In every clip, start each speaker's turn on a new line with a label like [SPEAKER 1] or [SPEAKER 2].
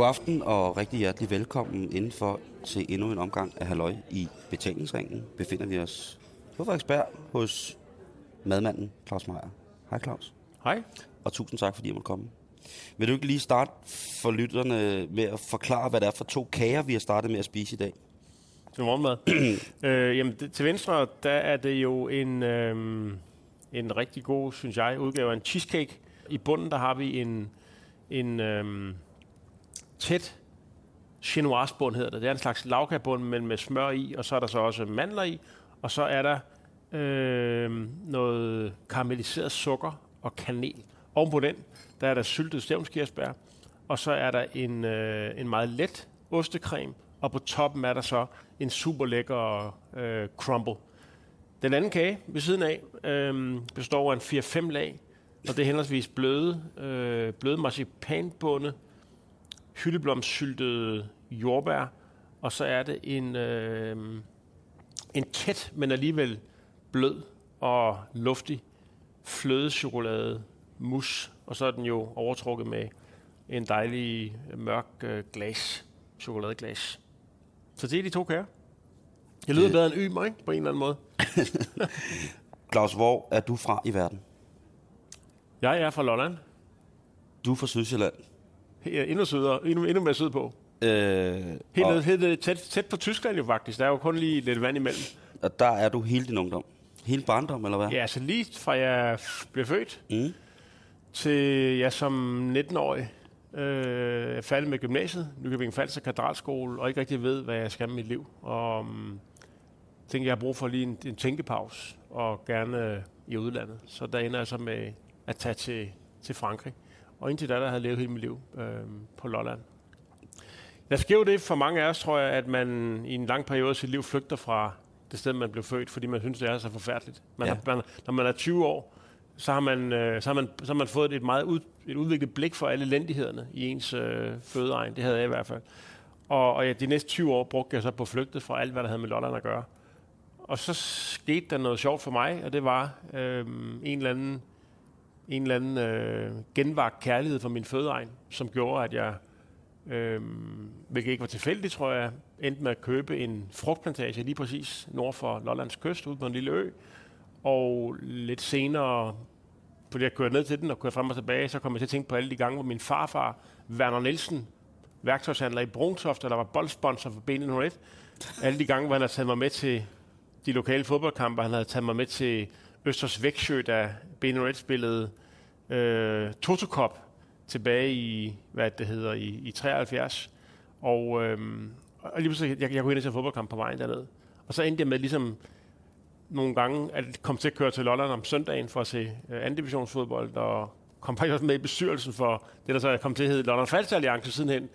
[SPEAKER 1] God aften og rigtig hjertelig velkommen indenfor til endnu en omgang af Halløj i betalingsringen. Befinder vi os på Frederiksberg hos madmanden Claus Meier. Hej Claus.
[SPEAKER 2] Hej.
[SPEAKER 1] Og tusind tak, fordi jeg måtte komme. Vil du ikke lige starte for lytterne med at forklare, hvad det er for to kager, vi har startet med at spise i dag?
[SPEAKER 2] Til morgenmad. øh, jamen, det, til venstre, der er det jo en, øh, en rigtig god, synes jeg, udgave af en cheesecake. I bunden, der har vi en, en øh, tæt chinoise bund hedder det. Det er en slags lavkabund, men med smør i, og så er der så også mandler i, og så er der øh, noget karamelliseret sukker og kanel. Ovenpå den, der er der syltet stævnskirsbær, og så er der en, øh, en meget let ostecreme, og på toppen er der så en super lækker øh, crumble. Den anden kage ved siden af øh, består af en 4-5 lag, og det er henholdsvis bløde, øh, bløde marcipanbunde, hyldeblomsyltede jordbær, og så er det en, øh, en tæt, men alligevel blød og luftig flødechokolade mus, og så er den jo overtrukket med en dejlig mørk øh, glas, chokoladeglas. Så det er de to kager. Jeg lyder bedre end Ymer, ikke? På en eller anden måde.
[SPEAKER 1] Claus, hvor er du fra i verden?
[SPEAKER 2] Jeg er fra Lolland.
[SPEAKER 1] Du er fra Sydsjælland.
[SPEAKER 2] Endnu sødere, endnu, endnu mere syd på.
[SPEAKER 1] Øh,
[SPEAKER 2] Helt,
[SPEAKER 1] og,
[SPEAKER 2] ned, helt ned, tæt, tæt på Tyskland jo faktisk. Der er jo kun lige lidt vand imellem.
[SPEAKER 1] og der er du hele din ungdom. Hele barndom, eller hvad?
[SPEAKER 2] Ja, så lige fra jeg blev født,
[SPEAKER 1] Mm.
[SPEAKER 2] til jeg som 19-årig øh, er færdig med gymnasiet, Nykøbing Falster Katedralskole, og ikke rigtig ved, hvad jeg skal med mit liv. Og um, tænker, jeg har brug for lige en, en tænkepause, og gerne øh, i udlandet. Så der ender jeg så med at tage til, til Frankrig. Og indtil da, der havde jeg levet hele mit liv øh, på Lolland. Der sker jo det for mange af os, tror jeg, at man i en lang periode af sit liv flygter fra det sted, man blev født, fordi man synes, det er så forfærdeligt. Man,
[SPEAKER 1] Ja.
[SPEAKER 2] ja. man, når man er 20 år, så har man, øh, så har man, så har man fået et meget ud, et udviklet blik for alle elendighederne i ens øh, fødeegn. Det havde jeg i hvert fald. Og, og ja, de næste 20 år brugte jeg så på flygtet fra alt, hvad der havde med Lolland at gøre. Og så skete der noget sjovt for mig, og det var øh, en eller anden, en eller anden øh, genvagt kærlighed for min fødeegn, som gjorde, at jeg, øh, hvilket ikke var tilfældigt, tror jeg, endte med at købe en frugtplantage lige præcis nord for Lollands kyst, ude på en lille ø. Og lidt senere, fordi jeg kørte ned til den og kørte frem og tilbage, så kom jeg til at tænke på alle de gange, hvor min farfar, Werner Nielsen, værktøjshandler i Bruntoft, der var boldsponsor for B101, alle de gange, hvor han havde taget mig med til de lokale fodboldkampe, han havde taget mig med til Østers Vægtsjø, da B901 spillede øh, Toto Cup tilbage i, hvad det hedder, i, i 73. Og, øh, og lige pludselig, jeg, jeg kunne ind til en fodboldkamp på vejen dernede. Og så endte jeg med ligesom nogle gange at komme til at køre til Lolland om søndagen for at se øh, anden divisionsfodbold, og kom faktisk også med i bestyrelsen for det, der så kom til at hedde Lolland Falster Alliance sidenhen.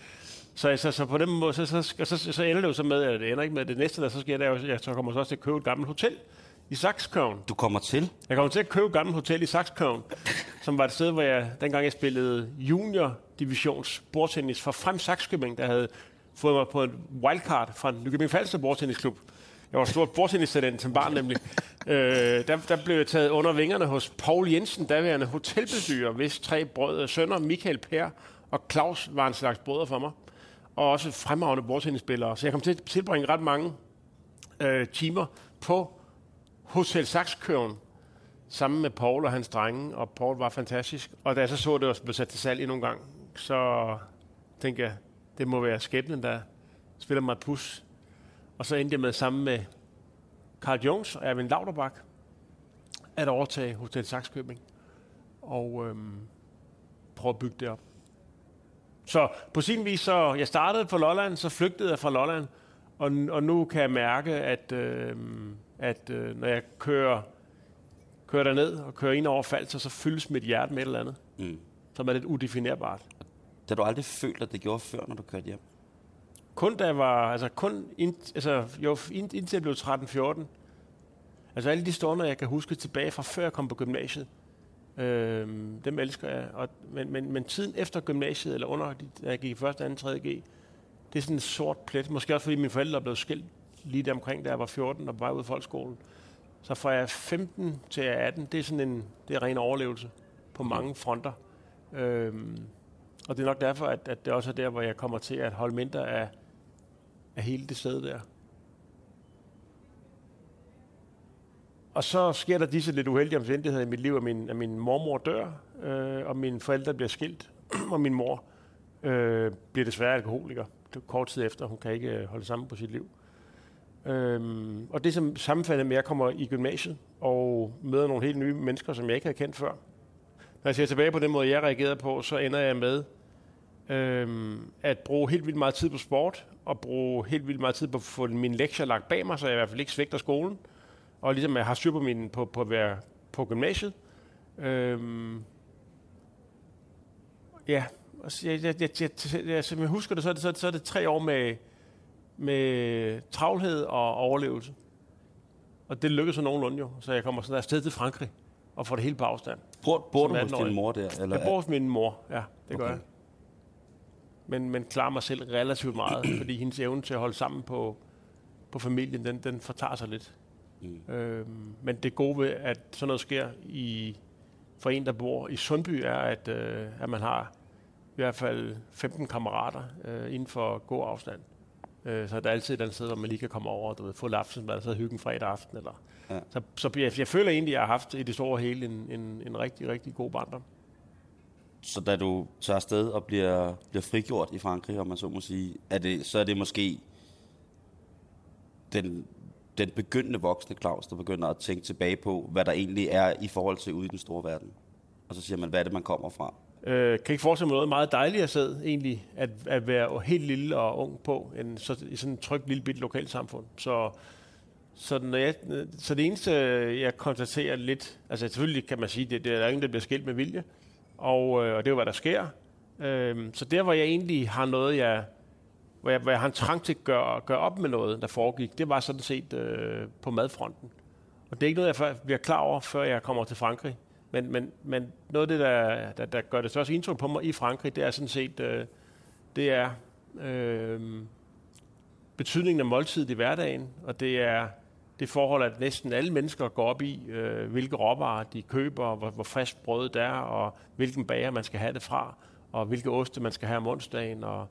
[SPEAKER 2] Så, så, så på den måde, så, så, så, så, så ender det jo så med, at det ender ikke med det næste, der så sker, det er jo, jeg så kommer så også til at købe et gammelt hotel i Saxkøen.
[SPEAKER 1] Du kommer til.
[SPEAKER 2] Jeg kommer til at købe gammelt hotel i Saxkøen, som var et sted, hvor jeg, dengang jeg spillede junior divisions bordtennis for Frem Saxkøbing, der havde fået mig på en wildcard fra Nykøbing Falster bordtennisklub. Jeg var stort bordtennistalent som barn nemlig. øh, der, der blev jeg taget under vingerne hos Paul Jensen, daværende hotelbestyrer, hvis tre brødre sønner, Michael Per og Claus, var en slags brødre for mig. Og også fremragende bordtennisspillere. Så jeg kom til at tilbringe ret mange øh, timer på Hotel Saxkøen sammen med Paul og hans drenge, og Paul var fantastisk. Og da jeg så så det også blev sat til salg endnu en gang, så tænkte jeg, det må være skæbnen, der spiller mig et pus. Og så endte jeg med sammen med Carl Jones og Erwin Lauterbach at overtage Hotel Saxkøbing og øhm, prøve at bygge det op. Så på sin vis, så jeg startede på Lolland, så flygtede jeg fra Lolland, og, og nu kan jeg mærke, at, øhm, at øh, når jeg kører, kører derned og kører ind over Falster, så fyldes mit hjerte med et eller andet,
[SPEAKER 1] Mm.
[SPEAKER 2] som er lidt udefinerbart.
[SPEAKER 1] Det har du aldrig følt, at det gjorde før, når du kørte hjem.
[SPEAKER 2] Kun da jeg var, altså kun, ind, altså, jo, ind, indtil jeg blev 13-14, altså alle de stunder, jeg kan huske tilbage fra før jeg kom på gymnasiet, øh, dem elsker jeg. Og, men, men, men tiden efter gymnasiet, eller under, de- da jeg gik i 1., 2., 3. G, det er sådan en sort plet. Måske også fordi mine forældre blev skilt lige der omkring, da jeg var 14 og var ud af folkeskolen. Så fra jeg er 15 til jeg er 18, det er sådan en det er ren overlevelse på mange fronter. Øhm, Og det er nok derfor, at, at det også er der, hvor jeg kommer til at holde mindre af, af hele det sted der. Og så sker der disse lidt uheldige omstændigheder i mit liv, at min, at min mormor dør, øh, og mine forældre bliver skilt, og min mor øh, bliver desværre alkoholiker kort tid efter. Hun kan ikke øh, holde sammen på sit liv. Øhm, og det som sammenfaldet med, at jeg kommer i gymnasiet og møder nogle helt nye mennesker, som jeg ikke havde kendt før. Når jeg ser tilbage på den måde, jeg reagerede på, så ender jeg med øhm, at bruge helt vildt meget tid på sport, og bruge helt vildt meget tid på at få mine lektier lagt bag mig, så jeg i hvert fald ikke svigter skolen og ligesom jeg har styr på, min, på, på at være på gymnasiet. Øhm, ja, og så, jeg, jeg, jeg, jeg, jeg, som jeg husker det, så er det, så, så er det tre år med, med travlhed og overlevelse. Og det lykkedes så nogenlunde jo, så jeg kommer sådan afsted til Frankrig og får det hele på afstand.
[SPEAKER 1] Bor, bor du hos din mor der?
[SPEAKER 2] Eller? Jeg bor hos min mor, ja, det okay. gør jeg. Men, men klarer mig selv relativt meget, fordi hendes evne til at holde sammen på, på familien, den, den fortager sig lidt. Mm. Øhm, men det gode ved, at sådan noget sker i, for en, der bor i Sundby, er, at, øh, at man har i hvert fald 15 kammerater øh, inden for god afstand. Øh, så der er altid et andet sted, hvor man lige kan komme over og du ved, få aftensmad, så hygge en fredag aften. Eller. Ja. Så, så jeg, jeg føler egentlig, at jeg har haft i det store hele en, en, en rigtig, rigtig god barndom.
[SPEAKER 1] Så da du tager afsted og bliver, bliver frigjort i Frankrig, om man så må sige, er det, så er det måske den den begyndende voksne Claus, der begynder at tænke tilbage på, hvad der egentlig er i forhold til ude i den store verden. Og så siger man, hvad er det, man kommer fra?
[SPEAKER 2] Øh, kan ikke forestille mig noget meget dejligere sted egentlig, at, at være helt lille og ung på en, så, i sådan et trygt lille bit lokalsamfund. Så, så, når jeg, så det eneste, jeg konstaterer lidt, altså selvfølgelig kan man sige, det, det er der ingen, der bliver skilt med vilje, og, øh, og det er jo, hvad der sker. Øh, så der, hvor jeg egentlig har noget, jeg hvor jeg, hvor jeg har en trang til at gøre, gøre op med noget, der foregik, det var sådan set øh, på madfronten. Og det er ikke noget, jeg bliver klar over, før jeg kommer til Frankrig. Men, men, men noget af det, der, der, der gør det største indtryk på mig i Frankrig, det er sådan set, øh, det er øh, betydningen af måltid i hverdagen, og det er det forhold, at næsten alle mennesker går op i, øh, hvilke råvarer de køber, hvor, hvor frisk brødet er, og hvilken bager man skal have det fra, og hvilke oste man skal have om onsdagen, og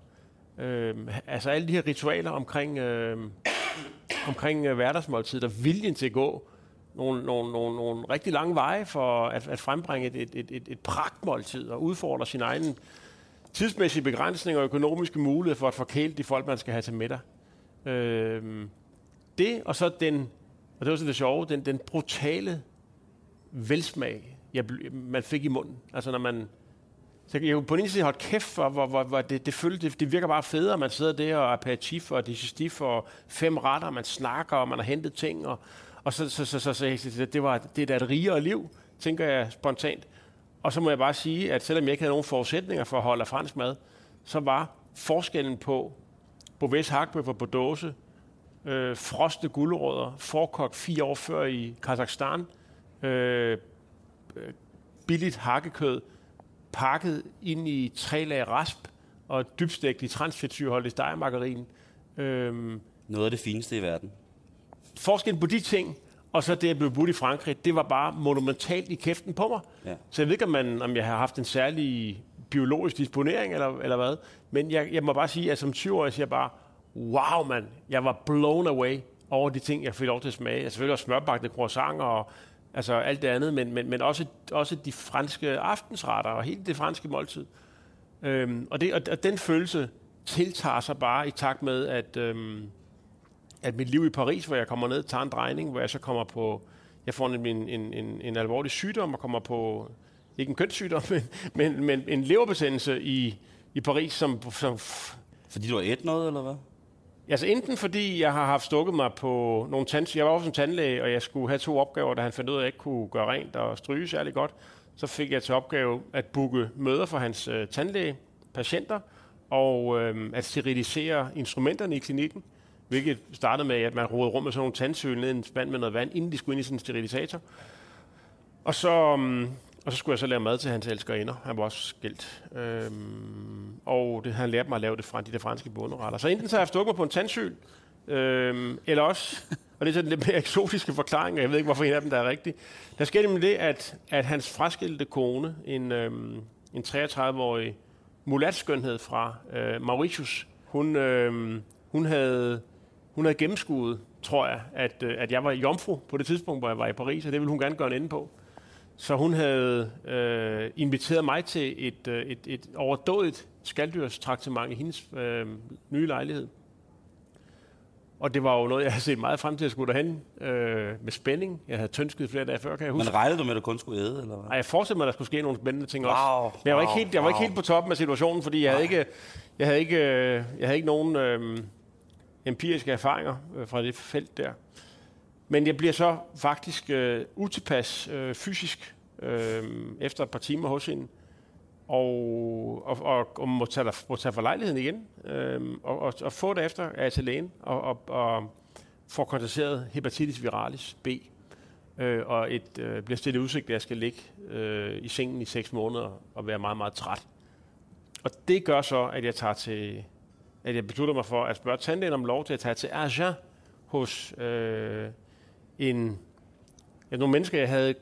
[SPEAKER 2] Øh, altså alle de her ritualer omkring, øh, omkring øh, hverdagsmåltid, der viljen til at gå nogle, nogle, nogle, nogle rigtig lange veje for at, at frembringe et, et, et, et pragtmåltid og udfordre sin egen tidsmæssige begrænsninger og økonomiske muligheder for at forkæle de folk, man skal have til middag. Øh, det, og så den, og det var så det sjove, den, den brutale velsmag, jeg, man fik i munden. Altså når man så jeg kunne på den ene side holde kæft for, hvor, hvor, hvor det, det, følte, det, det virker bare federe, man sidder der og aperitif og digestif og fem retter, man snakker, og man har hentet ting, og, og så, så, så, så, så, så det, var, det er da et rigere liv, tænker jeg spontant. Og så må jeg bare sige, at selvom jeg ikke havde nogen forudsætninger for at holde af fransk mad, så var forskellen på Beauvais hakbøffer på dåse, øh, frosne gulerødder, forkogt fire år før i Kazakhstan, øh, øh, billigt hakkekød, pakket ind i tre lag rasp og dybstegt i transfedtsyrholdig stegemargarin. Øh,
[SPEAKER 1] Noget af det fineste i verden.
[SPEAKER 2] Forskellen på de ting, og så det at blive budt i Frankrig, det var bare monumentalt i kæften på mig. Ja. Så jeg ved ikke, om, man, om jeg har haft en særlig biologisk disponering, eller, eller hvad. Men jeg, jeg må bare sige, at som 20-årig siger jeg bare, wow mand, jeg var blown away over de ting, jeg fik lov til at smage. Jeg selvfølgelig også smørbagte croissanter og altså alt det andet, men, men, men også, også de franske aftensretter og hele det franske måltid. Øhm, og, det, og, og den følelse tiltager sig bare i takt med, at, øhm, at mit liv i Paris, hvor jeg kommer ned, tager en drejning, hvor jeg så kommer på, jeg får en, en, en, en alvorlig sygdom og kommer på, ikke en kønssygdom, men, men, men en leverbetændelse i, i Paris, som, som
[SPEAKER 1] fordi du har et noget, eller hvad?
[SPEAKER 2] Altså enten fordi jeg har haft stukket mig på nogle tand... Jeg var også en tandlæge, og jeg skulle have to opgaver, da han fandt ud af, at jeg ikke kunne gøre rent og stryge særlig godt. Så fik jeg til opgave at booke møder for hans øh, tandlæge, patienter, og øh, at sterilisere instrumenterne i klinikken, hvilket startede med, at man rodede rum med sådan nogle tandsøl ned i en spand med noget vand, inden de skulle ind i sådan en sterilisator. Og så, øhm, og så skulle jeg så lave mad til hans elskerinder. Han var også skilt. Øhm, og det, han lærte mig at lave det fra de der franske bonderetter. Så enten så har jeg stukket mig på en tandsyl, øhm, eller også, og det er sådan lidt mere eksotiske forklaringer, jeg ved ikke, hvorfor en af dem der er rigtig. Der skete nemlig det, at, at hans fraskilte kone, en, øhm, en 33-årig mulatskønhed fra øh, Mauritius. Hun, øhm, hun, havde, hun havde gennemskuet, tror jeg, at, øh, at jeg var jomfru på det tidspunkt, hvor jeg var i Paris, og det ville hun gerne gøre en ende på. Så hun havde øh, inviteret mig til et, øh, et, et overdådigt skaldyrstraktement i hendes øh, nye lejlighed. Og det var jo noget, jeg havde set meget frem til at skulle derhen øh, med spænding. Jeg havde tønsket flere dage før, kan jeg huske.
[SPEAKER 1] Men regnede du med, at du kun skulle æde? Eller hvad?
[SPEAKER 2] Nej, jeg forestillede mig, at der skulle ske nogle spændende ting
[SPEAKER 1] Wow,
[SPEAKER 2] også. Men jeg var, ikke
[SPEAKER 1] wow,
[SPEAKER 2] helt, jeg var ikke
[SPEAKER 1] wow.
[SPEAKER 2] helt på toppen af situationen, fordi jeg havde ikke, jeg havde ikke, øh, jeg havde ikke nogen øh, empiriske erfaringer øh, fra det felt der. Men jeg bliver så faktisk øh, utilpas øh, fysisk øh, efter et par timer hos hende, og, og, og, og må, tage, må tage for lejligheden igen. Øh, og, og, og få det efter er til lægen, og, og, og får konstateret hepatitis viralis B, øh, og et, øh, bliver stillet udsigt, at jeg skal ligge øh, i sengen i seks måneder og være meget, meget træt. Og det gør så, at jeg tager til, at jeg beslutter mig for at spørge tandlægen om lov til at tage til Agen hos øh, en, ja, nogle mennesker, jeg havde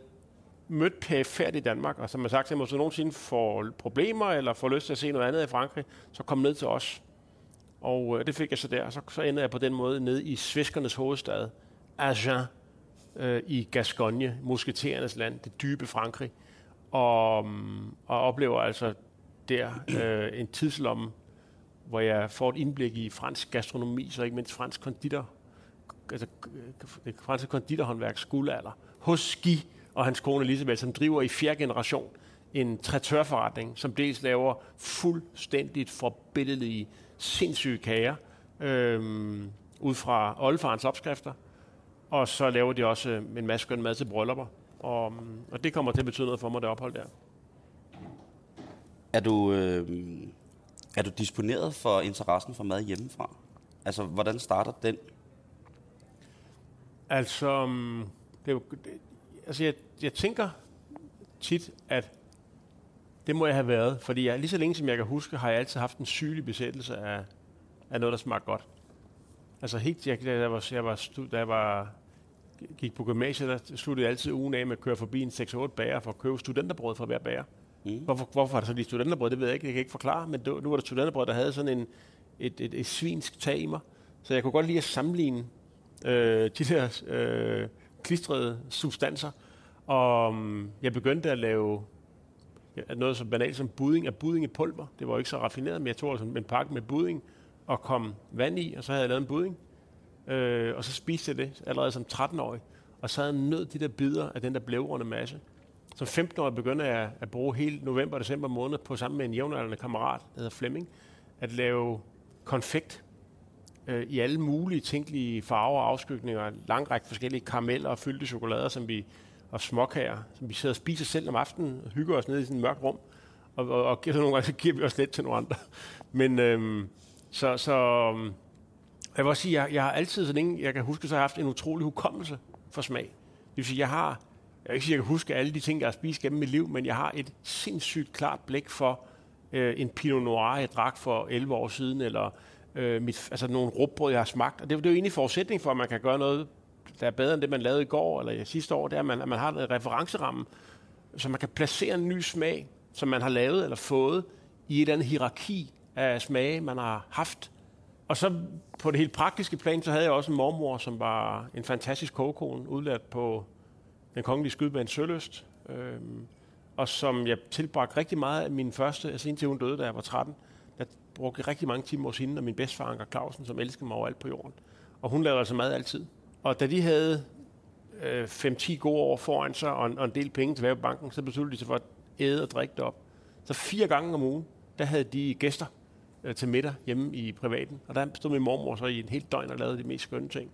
[SPEAKER 2] mødt perifært i Danmark, og som har sagt til mig, hvis du nogensinde får problemer, eller får lyst til at se noget andet i Frankrig, så kom ned til os. Og øh, det fik jeg så der, og så, så ender jeg på den måde ned i sviskernes hovedstad, Agen, øh, i Gascogne, musketerernes land, det dybe Frankrig, og, mm, og oplever altså der øh, en tidslomme, hvor jeg får et indblik i fransk gastronomi, så ikke mindst fransk konditor, altså øh, det franske konditorhåndværks guldalder, hos Ski og hans kone Elisabeth, som driver i fjerde generation en trætørforretning, som dels laver fuldstændigt forbilledelige, sindssyge kager, øhm, ud fra oldefarens opskrifter, og så laver de også øh, en masse skøn mad til bryllupper. Og, og det kommer til at betyde noget for mig, det ophold der.
[SPEAKER 1] Er du, øh, er du disponeret for interessen for mad hjemmefra? Altså, hvordan starter den?
[SPEAKER 2] Altså, mm, det det, altså jeg, jeg tænker tit, at det må jeg have været, fordi jeg, lige så længe som jeg kan huske, har jeg altid haft en sygelig besættelse af, af noget, der smagte godt. Altså helt, jeg, da jeg, var, jeg var, da jeg var, gik på gymnasiet, der sluttede jeg altid ugen af med at køre forbi en 6-8 bager for at købe studenterbrød fra hver bager.
[SPEAKER 1] Mm.
[SPEAKER 2] Hvorfor, hvorfor er det så lige studenterbrød, det ved jeg ikke, jeg kan ikke forklare, men nu var det studenterbrød, der havde sådan en, et, et, et svinsk tag i mig. Så jeg kunne godt lide at sammenligne øh, de der øh, klistrede substanser. Og mm, jeg begyndte at lave noget så banalt som budding af budding i pulver. Det var jo ikke så raffineret, men jeg tog altså en pakke med budding og kom vand i, og så havde jeg lavet en budding. Øh, og så spiste jeg det allerede som 13-årig. Og så havde jeg nød de der bidder af den der blævrende masse. Som 15-årig begyndte jeg at bruge hele november og december måned på sammen med en jævnaldrende kammerat, der hedder Flemming, at lave konfekt øh, i alle mulige tænkelige farver og afskygninger, en lang række forskellige karameller og fyldte chokolader, som vi, og småkager, som vi sidder og spiser selv om aftenen, og hygger os ned i sådan et mørkt rum, og, og, og giver- nogle gange så giver vi os lidt til nogle andre. Men øhm, så, så øhm, jeg vil også sige, jeg, jeg har altid, så længe jeg kan huske, så har jeg haft en utrolig hukommelse for smag. Det vil sige, jeg har, jeg vil ikke sige, at jeg kan huske alle de ting, jeg har spist gennem mit liv, men jeg har et sindssygt klart blik for øh, en Pinot Noir, jeg drak for 11 år siden, eller øh, mit, altså nogle rugbrød, jeg har smagt. Og det, det er jo egentlig forudsætning for, at man kan gøre noget, der er bedre end det, man lavede i går eller sidste år, det er, at man, at man har en referenceramme, så man kan placere en ny smag, som man har lavet eller fået, i et eller andet hierarki af smage, man har haft. Og så på det helt praktiske plan, så havde jeg også en mormor, som var en fantastisk kogekone, udlært på den kongelige skydebane Søløst, øh, og som jeg tilbragte rigtig meget af min første, altså indtil hun døde, da jeg var 13, der brugte jeg rigtig mange timer hos hende og min bedstfar Anker Clausen, som elskede mig overalt på jorden. Og hun lavede altså mad altid. Og da de havde øh, 5-10 gode år foran sig og en, og en del penge tilbage på banken, så besluttede de sig for at æde og drikke det op. Så fire gange om ugen, der havde de gæster øh, til middag hjemme i privaten. Og der stod min mormor så i en helt døgn og lavede de mest skønne ting.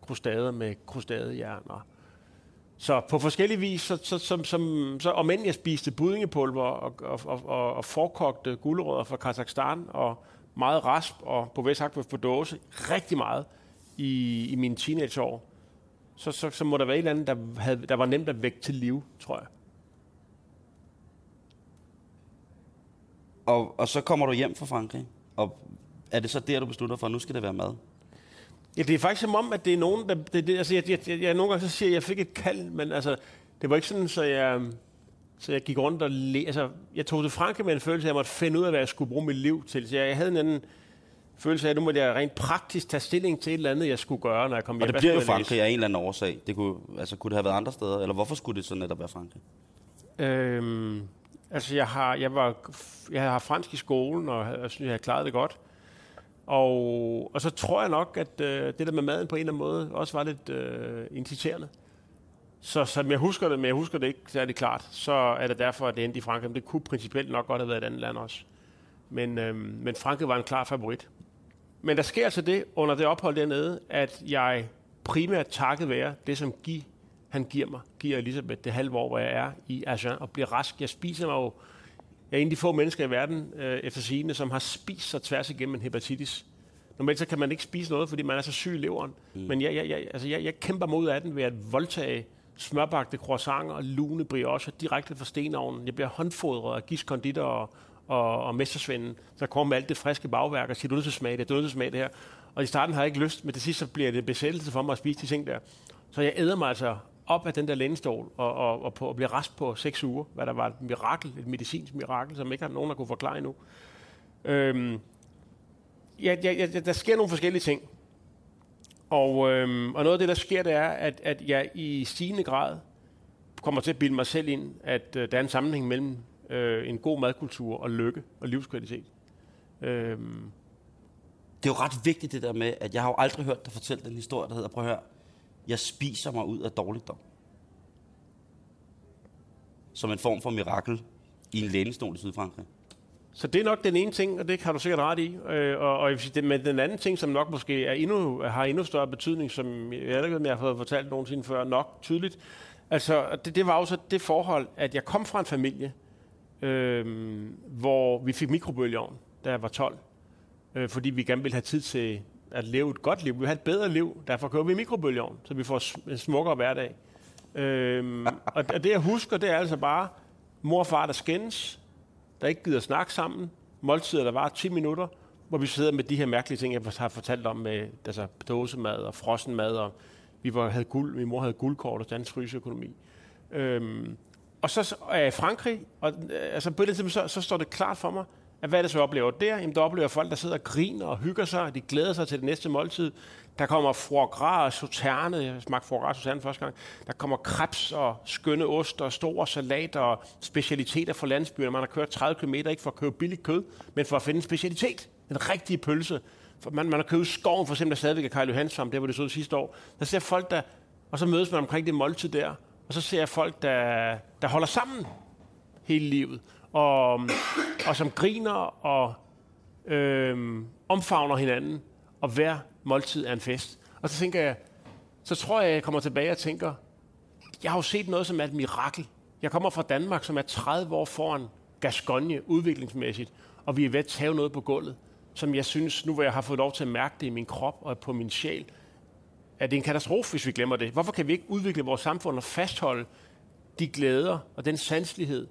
[SPEAKER 2] Krustader med krustadejern og så på forskellige vis, så, så, som, som, så om end jeg spiste buddingepulver og, og, og, og, og forkogte gulerødder fra Kazakhstan og meget rasp og på Vesthak på dåse, rigtig meget i, i mine teenageår, så, så, så må der være et eller andet, der, havde, der var nemt at vække til liv, tror jeg.
[SPEAKER 1] Og, og så kommer du hjem fra Frankrig, og er det så der, du beslutter for, at nu skal det være mad?
[SPEAKER 2] Ja, det er faktisk som om, at det er nogen, der... Det, det, altså, jeg, jeg, jeg, jeg, nogle gange så siger, jeg, at jeg fik et kald, men altså, det var ikke sådan, så jeg... Så jeg gik rundt og le, altså, jeg tog til Frankrig med en følelse af, at jeg måtte finde ud af, hvad jeg skulle bruge mit liv til. Så jeg havde en anden følelse af, at nu måtte jeg rent praktisk tage stilling til et eller andet, jeg skulle gøre, når jeg kom hjem.
[SPEAKER 1] Og det
[SPEAKER 2] Hvad
[SPEAKER 1] bliver jo
[SPEAKER 2] jeg
[SPEAKER 1] Frankrig af en eller anden årsag. Det kunne, altså, kunne det have været andre steder? Eller hvorfor skulle det så netop være Frankrig?
[SPEAKER 2] Øhm, altså, jeg har, jeg, var, jeg har fransk i skolen, og jeg synes, jeg har klaret det godt. Og, og så tror jeg nok, at øh, det der med maden på en eller anden måde også var lidt øh, inciterende. Så som jeg husker det, men jeg husker det ikke særlig klart, så er det derfor, at det endte i Frankrig. Men det kunne principielt nok godt have været et andet land også. Men, øh, men Frankrig var en klar favorit. Men der sker altså det under det ophold dernede, at jeg primært takket være det, som Guy, han giver mig, giver Elisabeth det halve år, hvor jeg er i Agen og bliver rask. Jeg spiser mig jo, jeg er en af de få mennesker i verden, øh, efter sigende, som har spist sig tværs igennem en hepatitis. Normalt så kan man ikke spise noget, fordi man er så syg i leveren. Mm. Men jeg, jeg, jeg, altså jeg, jeg kæmper mod af den ved at voldtage smørbagte croissanter og lune brioche direkte fra stenovnen. Jeg bliver håndfodret af giskonditor og, og, og mestersvenden, der kommer med alt det friske bagværk og siger, du er nødt til at smage det, du er nødt til at smage det her. Og i starten har jeg ikke lyst, men til sidst så bliver det besættelse for mig at spise de ting der. Så jeg æder mig altså op af den der lænestol og, og, og, på, og blive rest på seks uger, hvad der var et mirakel, et medicinsk mirakel, som ikke har nogen, der kunne forklare endnu. Øhm, ja, ja, ja, der sker nogle forskellige ting. Og, øhm, og noget af det, der sker, det er, at, at jeg i stigende grad kommer til at bilde mig selv ind, at øh, der er en sammenhæng mellem øh, en god madkultur og lykke og livskvalitet. Øhm,
[SPEAKER 1] Det er jo ret vigtigt det der med, at jeg har jo aldrig hørt dig fortælle den historie, der hedder, prøv at høre, jeg spiser mig ud af dårligdom. Som en form for mirakel i en lænestol i Sydfrankrig.
[SPEAKER 2] Så det er nok den ene ting, og det kan du sikkert ret i. Øh, og, og det, men den anden ting, som nok måske er endnu, har endnu større betydning, som jeg ikke ved, om jeg har fået fortalt nogensinde før, nok tydeligt. Altså, det, det var også det forhold, at jeg kom fra en familie, øh, hvor vi fik mikrobølgeovn, da jeg var 12. Øh, fordi vi gerne ville have tid til at leve et godt liv. Vi vil have et bedre liv, derfor køber vi mikrobølgeovn, så vi får en smukkere hverdag. Øhm, og, det jeg husker, det er altså bare mor og far, der skændes, der ikke gider snakke sammen, måltider, der var 10 minutter, hvor vi sidder med de her mærkelige ting, jeg har fortalt om med altså, dåsemad og frossenmad, og vi var, havde guld, min mor havde guldkort og dansk fryseøkonomi. Øhm, og så er jeg i Frankrig, og øh, altså på det tidspunkt, så, så står det klart for mig, at hvad er det så, oplever der? Jamen, der oplever folk, der sidder og griner og hygger sig, de glæder sig til det næste måltid. Der kommer foie gras og sauterne, jeg smagte foie gras og sauterne første gang. Der kommer krebs og skønne ost og store salater og specialiteter fra landsbyerne. Man har kørt 30 km ikke for at købe billigt kød, men for at finde en specialitet. Den rigtige pølse. For man, man har købt skoven, for eksempel, der stadigvæk er Karl Johansson, der hvor det så sidste år. Der ser folk, der, og så mødes man omkring det måltid der, og så ser jeg folk, der, der holder sammen hele livet, og, og som griner og øhm, omfavner hinanden, og hver måltid er en fest. Og så tænker jeg, så tror jeg, jeg kommer tilbage og tænker, jeg har jo set noget, som er et mirakel. Jeg kommer fra Danmark, som er 30 år foran Gascogne udviklingsmæssigt, og vi er ved at tage noget på gulvet, som jeg synes, nu hvor jeg har fået lov til at mærke det i min krop og på min sjæl, at det er en katastrofe, hvis vi glemmer det. Hvorfor kan vi ikke udvikle vores samfund og fastholde de glæder og den sanselighed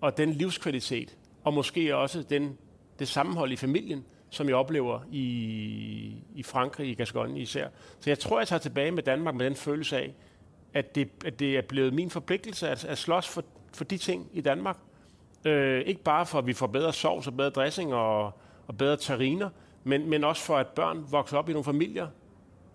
[SPEAKER 2] og den livskvalitet, og måske også den, det sammenhold i familien, som jeg oplever i, i Frankrig, i Gascogne især. Så jeg tror, jeg tager tilbage med Danmark med den følelse af, at det, at det er blevet min forpligtelse at, at slås for, for de ting i Danmark. Øh, ikke bare for, at vi får bedre sovs og bedre dressing og, og bedre tariner, men, men også for, at børn vokser op i nogle familier,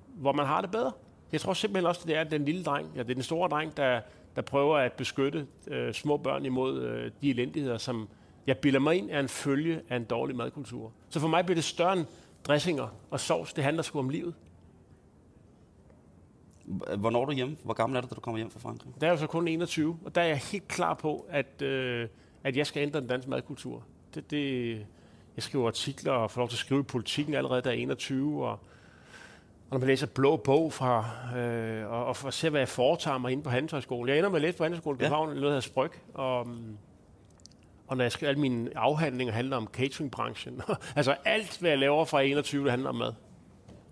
[SPEAKER 2] hvor man har det bedre. Jeg tror simpelthen også, at det er den lille dreng, ja, det er den store dreng, der, der prøver at beskytte øh, små børn imod øh, de elendigheder, som jeg bilder mig ind er en følge af en dårlig madkultur. Så for mig bliver det større end dressinger og sovs. Det handler sgu om livet.
[SPEAKER 1] Hvornår er du hjemme? Hvor gammel er du, da du kommer hjem fra Frankrig?
[SPEAKER 2] Der er jo så kun 21, og der er jeg helt klar på, at, øh, at jeg skal ændre den danske madkultur. Det, det, jeg skriver artikler og får lov til at skrive i politikken allerede, da jeg er 21, og, og når man læser blå bog fra, øh, og, og for at se, hvad jeg foretager mig inde på Handelshøjskolen. Jeg ender med at læse på Handelshøjskolen i
[SPEAKER 1] Ja.
[SPEAKER 2] København, noget, der hedder Spryg, og, og når jeg skriver, alle mine afhandlinger handler om cateringbranchen. altså alt, hvad jeg laver fra 21, det handler om mad.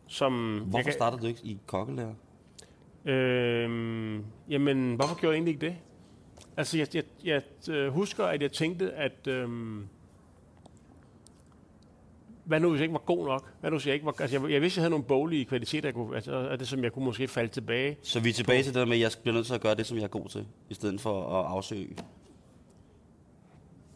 [SPEAKER 2] Som
[SPEAKER 1] Hvorfor
[SPEAKER 2] kan-
[SPEAKER 1] startede du ikke i kokkelærer?
[SPEAKER 2] Øhm, jamen, hvorfor gjorde jeg egentlig ikke det? Altså, jeg, jeg, jeg øh, husker, at jeg tænkte, at... Øhm, hvad nu, hvis jeg ikke var god nok? Hvad nu, hvis jeg ikke var... Altså, jeg, jeg vidste, jeg havde nogle boglige kvaliteter, jeg kunne, altså, af det, som jeg kunne måske falde tilbage.
[SPEAKER 1] Så vi er tilbage til det der med, at jeg bliver nødt til at gøre det, som jeg er god til, i stedet for at afsøge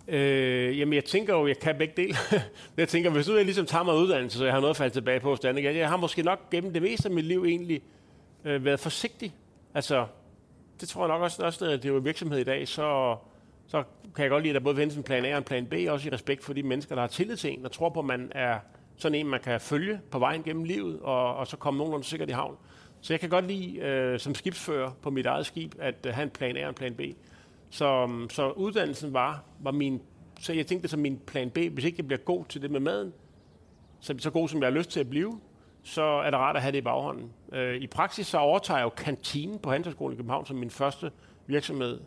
[SPEAKER 2] Øh, jamen, jeg tænker jo, jeg kan begge dele. jeg tænker, hvis nu jeg ligesom tager mig uddannelse, så jeg har noget at falde tilbage på hos Danik, jeg har måske nok gennem det meste af mit liv egentlig øh, været forsigtig. Altså, det tror jeg nok også, også når det er jo virksomhed i dag, så, så kan jeg godt lide, at der både findes en plan A og en plan B, også i respekt for de mennesker, der har tillid til en, og tror på, at man er sådan en, man kan følge på vejen gennem livet, og, og så komme nogenlunde sikkert i havn. Så jeg kan godt lide, øh, som skibsfører på mit eget skib, at øh, have en plan A og en plan B. Så, mm, så uddannelsen var, var min... Så jeg tænkte som min plan B, hvis ikke jeg bliver god til det med maden, så, så god som jeg har lyst til at blive, så er det rart at have det i baghånden. Øh, I praksis så overtager jeg jo kantinen på Handelshøjskolen i København som min første virksomhed,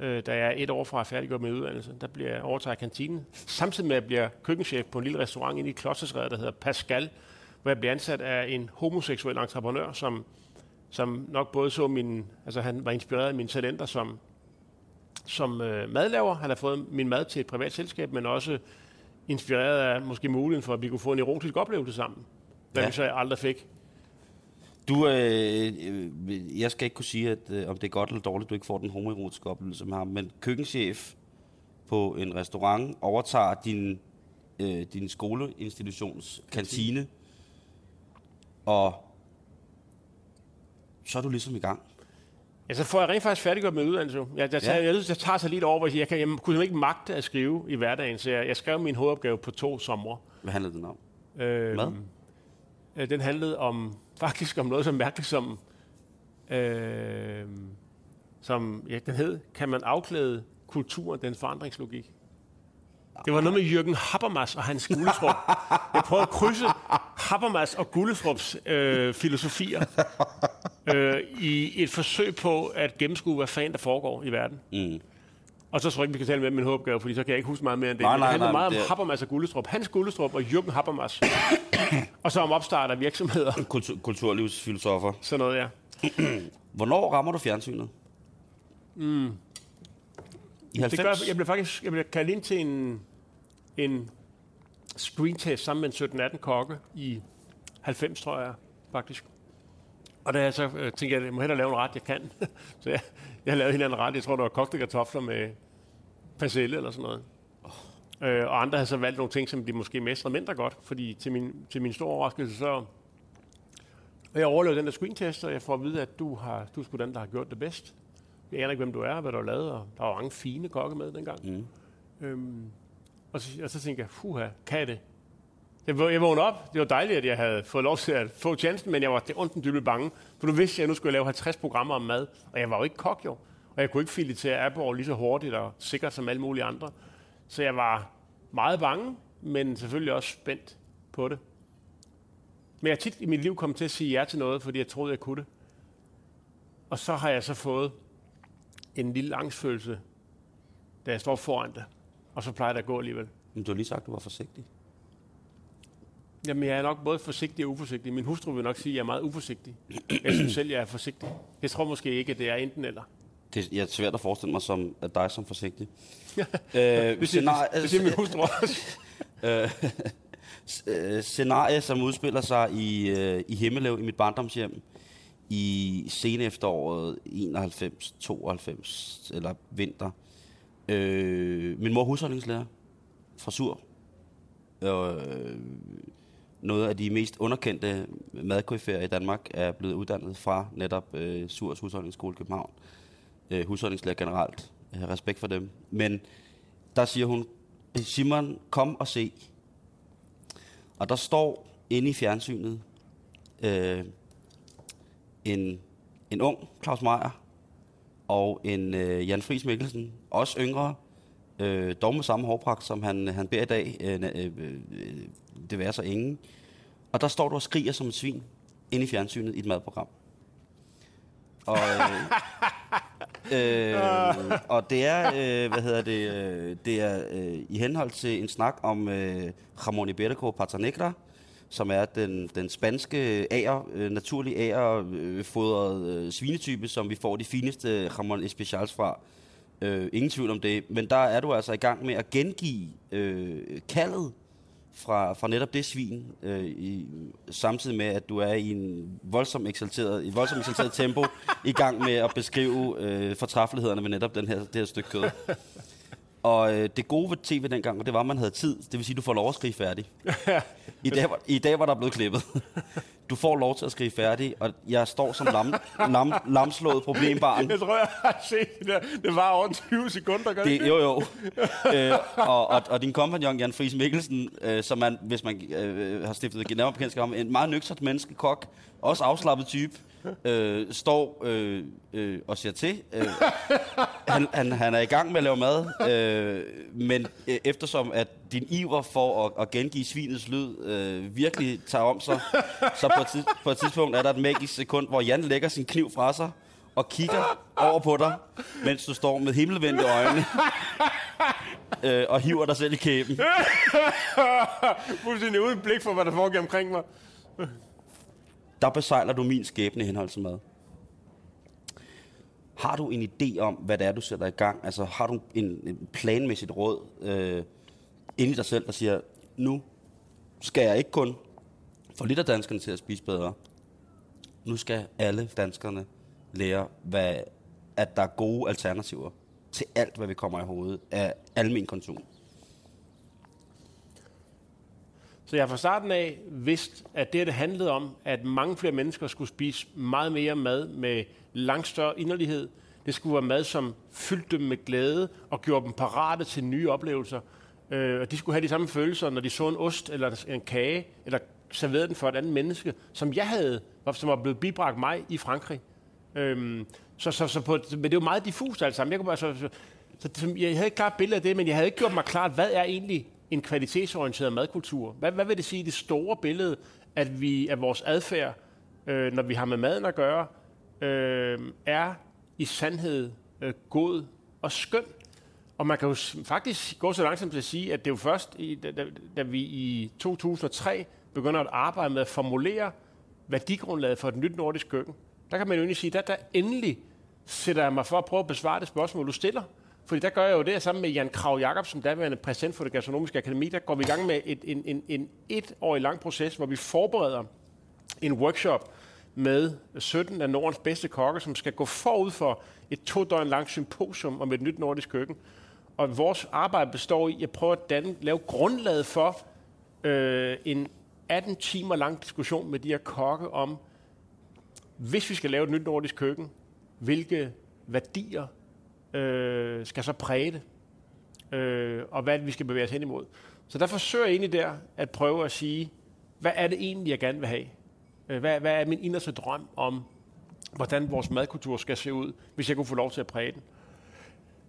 [SPEAKER 2] øh, da jeg er et år fra at færdiggøre min uddannelse. Der bliver jeg overtager kantinen, samtidig med at jeg bliver køkkenchef på en lille restaurant inde i Klostersræde, der hedder Pascal, hvor jeg bliver ansat af en homoseksuel entreprenør, som, som nok både så min, altså han var inspireret af mine talenter som, som øh, madlaver. Han har fået min mad til et privat selskab, men også inspireret af måske muligheden for, at vi kunne få en erotisk oplevelse sammen, hvad ja. vi så aldrig fik.
[SPEAKER 1] Du, øh, øh, jeg skal ikke kunne sige, at, øh, om det er godt eller dårligt, du ikke får den homoerotiske oplevelse med ham, men køkkenchef på en restaurant overtager din, øh, din skoleinstitutions kantine, og så er du ligesom i gang.
[SPEAKER 2] Ja, så får jeg rent faktisk færdiggjort med uddannelse. Jeg, jeg, tager, ja. jeg, jeg tager sig lidt over, hvor jeg, kan, jeg kunne ikke magte at skrive i hverdagen, så jeg, jeg skrev min hovedopgave på to somre.
[SPEAKER 1] Hvad handlede den om?
[SPEAKER 2] Øh,
[SPEAKER 1] Mad?
[SPEAKER 2] Øh, den handlede om, faktisk om noget så mærkeligt som, øh, som ja, den hed, kan man afklæde kulturen, den forandringslogik? Det var noget med Jørgen Habermas og hans Gullestrup. Jeg prøvede at krydse Habermas og Gullestrups øh, filosofier øh, i et forsøg på at gennemskue, hvad fanden der foregår i verden.
[SPEAKER 1] Mm.
[SPEAKER 2] Og så tror jeg ikke, vi kan tale med min hovedopgave, fordi så kan jeg ikke huske meget mere end det.
[SPEAKER 1] Nej, nej,
[SPEAKER 2] det handler
[SPEAKER 1] nej,
[SPEAKER 2] meget
[SPEAKER 1] det
[SPEAKER 2] om
[SPEAKER 1] er-
[SPEAKER 2] Habermas og Gullestrup. Hans Gullestrup og Jørgen Habermas. og så om opstart af virksomheder.
[SPEAKER 1] Kultur, kulturlivsfilosofer.
[SPEAKER 2] Sådan noget, ja.
[SPEAKER 1] Hvornår rammer du fjernsynet? Mm. I 90?
[SPEAKER 2] Det gør, jeg blev faktisk jeg blev kaldt ind til en, en screentest sammen med en 17-18 kokke i 90, tror jeg faktisk. Og da jeg så øh, tænkte, jeg, jeg må hellere lave en ret, jeg kan. så jeg, jeg lavet en anden ret. Jeg tror, det var kogte kartofler med persille eller sådan noget. Øh, og andre havde så valgt nogle ting, som de måske mestrede mindre godt, fordi til min, til min store overraskelse, så og jeg overlevede den der screentest, og jeg får at vide, at du, har, du er sgu den, der har gjort det bedst. Jeg aner ikke, hvem du er, hvad du har lavet, og der var mange fine kokke med dengang.
[SPEAKER 1] Mm.
[SPEAKER 2] Øhm, og, så, og så tænkte jeg, puha, kan jeg det? Jeg, jeg vågnede op. Det var dejligt, at jeg havde fået lov til at få chancen, men jeg var det ondt dybt bange. For du vidste, at jeg nu skulle lave 50 programmer om mad, og jeg var jo ikke kok jo. Og jeg kunne ikke filitere Aperol lige så hurtigt og sikkert som alle mulige andre. Så jeg var meget bange, men selvfølgelig også spændt på det. Men jeg tit i mit liv kommet til at sige ja til noget, fordi jeg troede, jeg kunne det. Og så har jeg så fået en lille angstfølelse, da jeg står foran det. Og så plejer det at gå alligevel.
[SPEAKER 1] Men du har lige sagt, at du var forsigtig.
[SPEAKER 2] Jamen, jeg er nok både forsigtig og uforsigtig. Min hustru vil nok sige, at jeg er meget uforsigtig. Jeg synes selv, jeg er forsigtig. Jeg tror måske ikke, at det er enten eller.
[SPEAKER 1] Det er svært at forestille mig som, at dig som forsigtig. øh, scenarie,
[SPEAKER 2] det siger min hustru også.
[SPEAKER 1] øh, øh, scenarie, som udspiller sig i, øh, i Himmelev, i mit barndomshjem, i sen efteråret 91, 92, eller vinter. Øh, min mor er husholdningslærer fra Sur. Øh, noget af de mest underkendte madkoryfærer i Danmark er blevet uddannet fra netop øh, Surs Husholdningsskole i København. Øh, Øh, husholdningslærer generelt. Jeg har respekt for dem. Men der siger hun, Simon, kom og se. Og der står inde i fjernsynet øh, en, en ung Claus Meier og en øh, Jan Friis Mikkelsen, også yngre, øh, dog med samme hårpragt, som han, han bærer i dag, øh, øh, øh, det værer så ingen. Og der står du og skriger som et svin inde i fjernsynet i et madprogram. Og, øh, øh, og det er, øh, hvad hedder det, øh, det er øh, i henhold til en snak om øh, Ramon Iberico Patanegra, som er den, den spanske ager, øh, naturlige agerfodrede øh, øh, svinetype, som vi får de fineste Ramon Especials fra. Øh, ingen tvivl om det. Men der er du altså i gang med at gengive øh, kaldet fra, fra netop det svin, øh, i, samtidig med, at du er i en voldsom eksalteret, i voldsomt eksalteret tempo, i gang med at beskrive øh, fortræffelighederne ved netop den her, det her stykke kød. Og øh, det gode ved tv dengang, det var, at man havde tid. Det vil sige, at du får lov at skrive færdig. I dag, var, I dag var der blevet klippet. Du får lov til at skrive færdig, og jeg står som lam, lam, lamslået problembarn.
[SPEAKER 2] Jeg tror, jeg har set det der. Det var over 20 sekunder, gør det,
[SPEAKER 1] Det, jo, jo. øh, og, og, og din kompagnon, Jan Friis Mikkelsen, øh, som man, hvis man øh, har stiftet nærmere bekendtskab om, en meget nøgtert menneske, kok, også afslappet type, øh, står øh, øh, og ser til. Øh, han, han, han er i gang med at lave mad, øh, men øh, eftersom at din iver for at, at gengive svinets lyd øh, virkelig tager om sig, så på et, tids, på et tidspunkt er der et magisk sekund, hvor Jan lægger sin kniv fra sig og kigger over på dig, mens du står med himmelvendte øjne øh, og hiver dig selv i kæben.
[SPEAKER 2] Fuldstændig uden blik for, hvad der foregår omkring mig.
[SPEAKER 1] Der besejler du min skæbne i henhold til mad. Har du en idé om, hvad det er, du sætter i gang? Altså, har du en, en planmæssigt råd øh, inde i dig selv, der siger, nu skal jeg ikke kun få lidt af danskerne til at spise bedre. Nu skal alle danskerne lære, hvad, at der er gode alternativer til alt, hvad vi kommer i hovedet af almen konsum.
[SPEAKER 2] Så jeg har fra starten af vidst, at det, det handlede om, at mange flere mennesker skulle spise meget mere mad med langt større inderlighed. Det skulle være mad, som fyldte dem med glæde og gjorde dem parate til nye oplevelser. Øh, og de skulle have de samme følelser, når de så en ost eller en kage, eller serverede den for et andet menneske, som jeg havde, som var blevet bibragt mig i Frankrig. Øhm, så, så, så på, men det var meget diffust alt sammen. Jeg, kunne bare, så, så, så, så, jeg havde ikke klart billede af det, men jeg havde ikke gjort mig klart, hvad er egentlig en kvalitetsorienteret madkultur? Hvad, hvad vil det sige i det store billede, at vi at vores adfærd, øh, når vi har med maden at gøre, øh, er i sandhed øh, god og skøn? Og man kan jo faktisk gå så langsomt til at sige, at det er jo først, i, da, da, da vi i 2003 begynder at arbejde med at formulere værdigrundlaget for et nyt nordisk køkken. Der kan man jo egentlig sige, at der, der endelig sætter jeg mig for at prøve at besvare det spørgsmål, du stiller. Fordi der gør jeg jo det, sammen med Jan Krav Jacobsen, daværende præsident for det gastronomiske akademi, der går vi i gang med et, en, en, en etårig lang proces, hvor vi forbereder en workshop med 17 af Nordens bedste kokke, som skal gå forud for et to døgn langt symposium om et nyt nordisk køkken. Og vores arbejde består i at prøve at danne, lave grundlaget for øh, en 18 timer lang diskussion med de her kokke om, hvis vi skal lave et nyt nordisk køkken, hvilke værdier øh, skal så præge det, øh, og hvad vi skal bevæge os hen imod. Så der forsøger jeg egentlig der at prøve at sige, hvad er det egentlig, jeg gerne vil have? Øh, hvad, hvad er min inderste drøm om, hvordan vores madkultur skal se ud, hvis jeg kunne få lov til at præge den?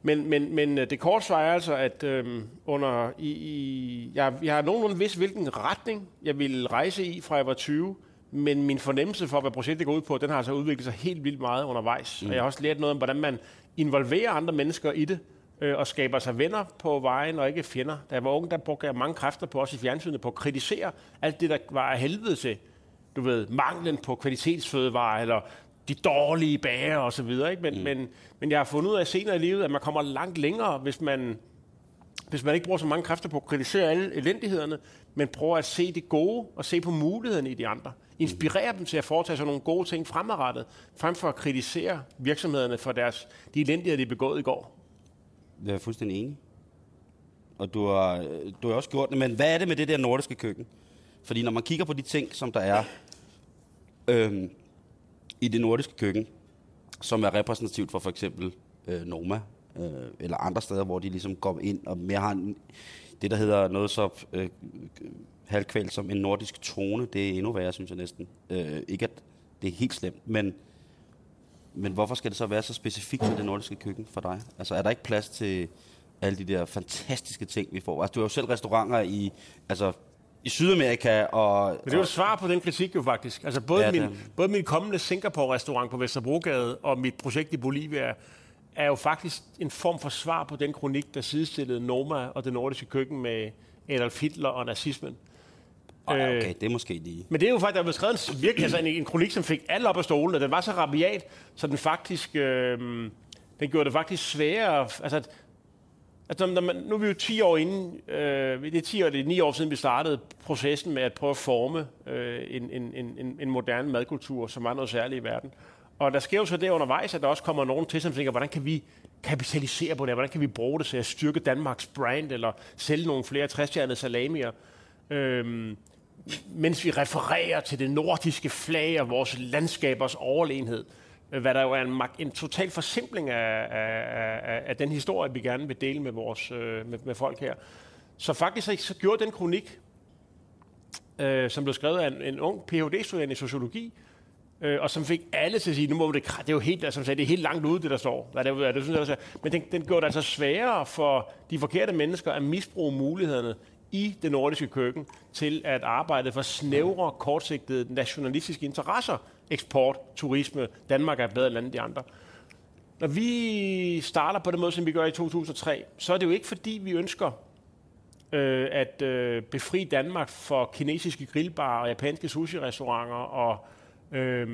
[SPEAKER 2] Men, men, men øh, det korte svar er altså, at øhm, under, i, i, jeg, jeg har nogenlunde vidst, hvilken retning jeg ville rejse i, fra jeg var 20, men min fornemmelse for, hvad projektet går ud på, den har altså udviklet sig helt vildt meget undervejs. Mm. Og jeg har også lært noget om, hvordan man involverer andre mennesker i det, øh, og skaber sig venner på vejen, og ikke fjender. Da jeg var ung, der brugte jeg mange kræfter på, også i fjernsynet, på at kritisere alt det, der var af helvede til. Du ved, manglen på kvalitetsfødevarer, eller de dårlige bager og så videre. Ikke? Men, mm. men, men jeg har fundet ud af senere i livet, at man kommer langt længere, hvis man, hvis man ikke bruger så mange kræfter på at kritisere alle elendighederne, men prøver at se det gode og se på mulighederne i de andre. Inspirere dem til at foretage sig nogle gode ting fremadrettet, frem for at kritisere virksomhederne for deres, de elendigheder, de begået i går.
[SPEAKER 1] Jeg er fuldstændig enig. Og du har, du har også gjort det, men hvad er det med det der nordiske køkken? Fordi når man kigger på de ting, som der er øhm, i det nordiske køkken, som er repræsentativt for for eksempel øh, Noma, øh, eller andre steder, hvor de ligesom går ind og mere har en, det, der hedder noget så øh, halvkvæl som en nordisk tone, det er endnu værre, synes jeg næsten. Øh, ikke at det er helt slemt, men, men hvorfor skal det så være så specifikt til det nordiske køkken for dig? Altså er der ikke plads til alle de der fantastiske ting, vi får? Altså, du har jo selv restauranter i, altså, i Sydamerika og...
[SPEAKER 2] Men det er jo et svar på den kritik jo faktisk. Altså både,
[SPEAKER 1] Ja,
[SPEAKER 2] min, både min kommende Singapore-restaurant på Vesterbrogade og mit projekt i Bolivia er jo faktisk en form for svar på den kronik, der sidestillede Noma og det nordiske køkken med Adolf Hitler og nazismen.
[SPEAKER 1] Ej,
[SPEAKER 2] øh,
[SPEAKER 1] okay, det er måske lige...
[SPEAKER 2] Men det er jo faktisk, der blev skrevet en, virkelig, altså en, en kronik, som fik alle op af stolen, og den var så rabiat, så den faktisk, øh, den gjorde det faktisk sværere. Altså, altså når man, nu er vi jo 10 år inde, øh, det er 10 år, det er 9 år siden, vi startede processen med at prøve at forme øh, en, en, en, en- en moderne madkultur, som er noget særligt i verden. Og der sker jo så det undervejs, at der også kommer nogen til, som tænker, hvordan kan vi kapitalisere på det? Hvordan kan vi bruge det til at styrke Danmarks brand, eller sælge nogle flere 60 salamier? Øhm, mens vi refererer til det nordiske flag og vores landskabers overlegenhed, øh, hvad der jo er en, en total forsimpling af, af, af, af den historie, vi gerne vil dele med, vores, øh, med, med folk her. Så faktisk så, så gjorde den kronik, øh, som blev skrevet af en, en ung Ph.D.-studerende i sociologi, øh, og som fik alle til at sige, nu må det, det er jo helt, altså, sagde, det er helt langt ude, det der står. Hvad det, det, synes jeg, men den, den gjorde det altså sværere for de forkerte mennesker at misbruge mulighederne i det nordiske køkken til at arbejde for snævre, kortsigtede nationalistiske interesser. Eksport, turisme, Danmark er bedre land end de andre. Når vi starter på den måde, som vi gør i 2003, så er det jo ikke fordi, vi ønsker øh, at øh, befri Danmark for kinesiske grillbarer og japanske sushi-restauranter og, øh,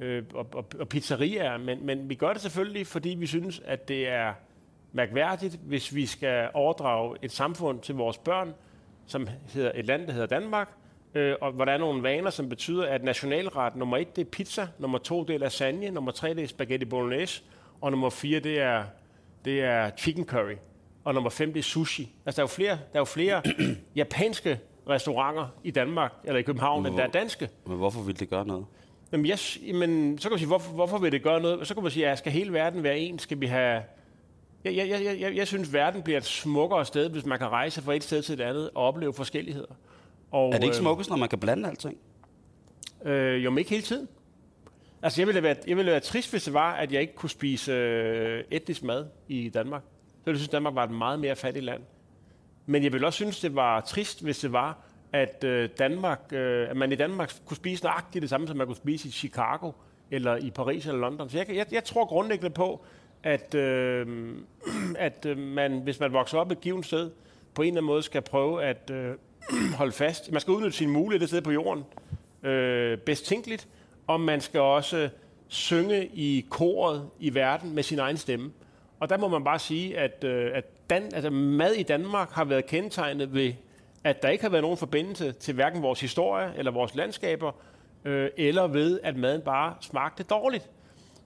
[SPEAKER 2] øh, og, og, og pizzerier, men, men vi gør det selvfølgelig, fordi vi synes, at det er mærkværdigt, hvis vi skal overdrage et samfund til vores børn, som hedder et land, der hedder Danmark, øh, og hvor der er nogle vaner, som betyder, at nationalret nummer et, det er pizza, nummer to, det er lasagne, nummer tre, det er spaghetti bolognese, og nummer fire, det er, det er chicken curry, og nummer fem, det er sushi. Altså, der er jo flere, der er jo flere japanske restauranter i Danmark, eller i København,
[SPEAKER 1] Men
[SPEAKER 2] end der er danske.
[SPEAKER 1] Men hvorfor vil det gøre noget?
[SPEAKER 2] Jamen, jeg, men, så kan man sige, hvorfor, hvorfor vil det gøre noget? Så kan man sige, at skal hele verden være en? Skal vi have jeg, jeg, jeg, jeg, jeg synes, verden bliver et smukkere sted, hvis man kan rejse fra et sted til et andet og opleve forskelligheder. Og,
[SPEAKER 1] er det ikke smukkest, når man kan blande alting?
[SPEAKER 2] Øh, jo, men ikke hele tiden. Altså, jeg ville, være, jeg ville være trist, hvis det var, at jeg ikke kunne spise øh, etnisk mad i Danmark. Så ville jeg synes, Danmark var et meget mere fattigt land. Men jeg ville også synes, det var trist, hvis det var, at, øh, Danmark, øh, at man i Danmark kunne spise nøjagtigt det samme, som man kunne spise i Chicago, eller i Paris eller London. Så jeg, jeg, jeg tror grundlæggende på, at, øh, at øh, man, hvis man vokser op et givet sted, på en eller anden måde skal prøve at øh, holde fast. Man skal udnytte sine muligheder det sted på jorden øh, bedst tænkeligt, og man skal også synge i koret i verden med sin egen stemme. Og der må man bare sige, at, øh, at Dan, altså mad i Danmark har været kendetegnet ved, at der ikke har været nogen forbindelse til hverken vores historie eller vores landskaber, øh, eller ved, at maden bare smagte dårligt.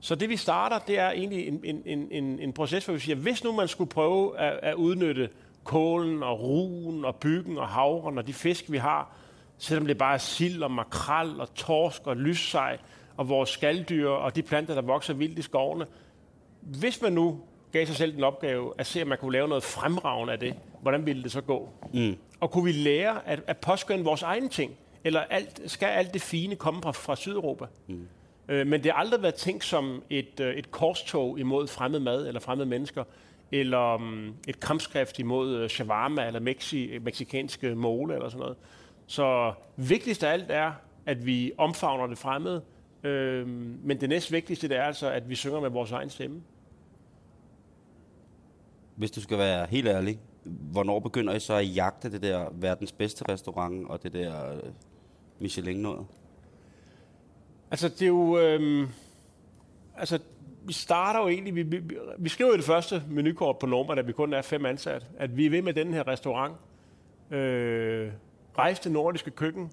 [SPEAKER 2] Så det vi starter, det er egentlig en, en, en, en, en proces, hvor vi siger, hvis nu man skulle prøve at, at udnytte kålen og ruen og byggen og havren og de fisk, vi har, selvom det bare er sild og makrel og torsk og lyssej og vores skalddyr og de planter, der vokser vildt i skovene. Hvis man nu gav sig selv den opgave at se, om man kunne lave noget fremragende af det, hvordan ville det så gå? Mm. Og kunne vi lære at, at påskynde vores egne ting? Eller alt, skal alt det fine komme fra, fra Sydeuropa? Mm. Øh, men det har aldrig været tænkt som et, øh, et korstog imod fremmed mad eller fremmede mennesker, eller um, et kampskrift imod øh, shawarma eller mexi, meksikanske mole eller sådan noget. Så vigtigst af alt er, at vi omfavner det fremmede, øh, men det næst vigtigste det er altså, at vi synger med vores egen stemme.
[SPEAKER 1] Hvis du skal være helt ærlig, hvornår begynder I så at jagte det der verdens bedste restaurant og det der øh, Michelin-noget?
[SPEAKER 2] Altså, det er jo... Øhm, altså, vi starter jo egentlig... Vi, vi, vi skriver jo det første menukort på Norma, da vi kun er fem ansat, at vi er ved med den her restaurant. Øh, rejse til nordiske køkken.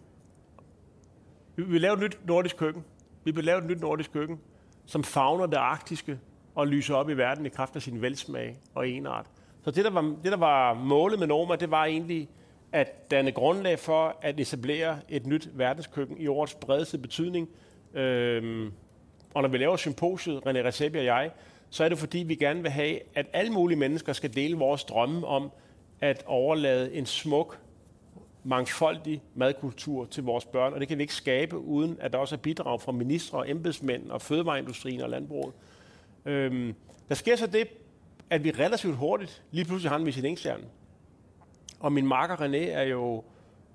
[SPEAKER 2] Vi vil lave et nyt nordisk køkken. Vi vil lave et nyt nordisk køkken, som fagner det arktiske og lyser op i verden i kraft af sin velsmag og enart. Så det der, var, det, der var målet med Norma, det var egentlig at danne grundlag for at etablere et nyt verdenskøkken i årets bredeste betydning, Øhm, og når vi laver symposiet, René Recepi og jeg, så er det fordi, vi gerne vil have, at alle mulige mennesker skal dele vores drømme om at overlade en smuk, mangfoldig madkultur til vores børn, og det kan vi ikke skabe, uden at der også er bidrag fra ministre og embedsmænd og fødevareindustrien og landbruget. Øhm, der sker så det, at vi relativt hurtigt lige pludselig har en Michelin-stjerne. Og min marker René er jo,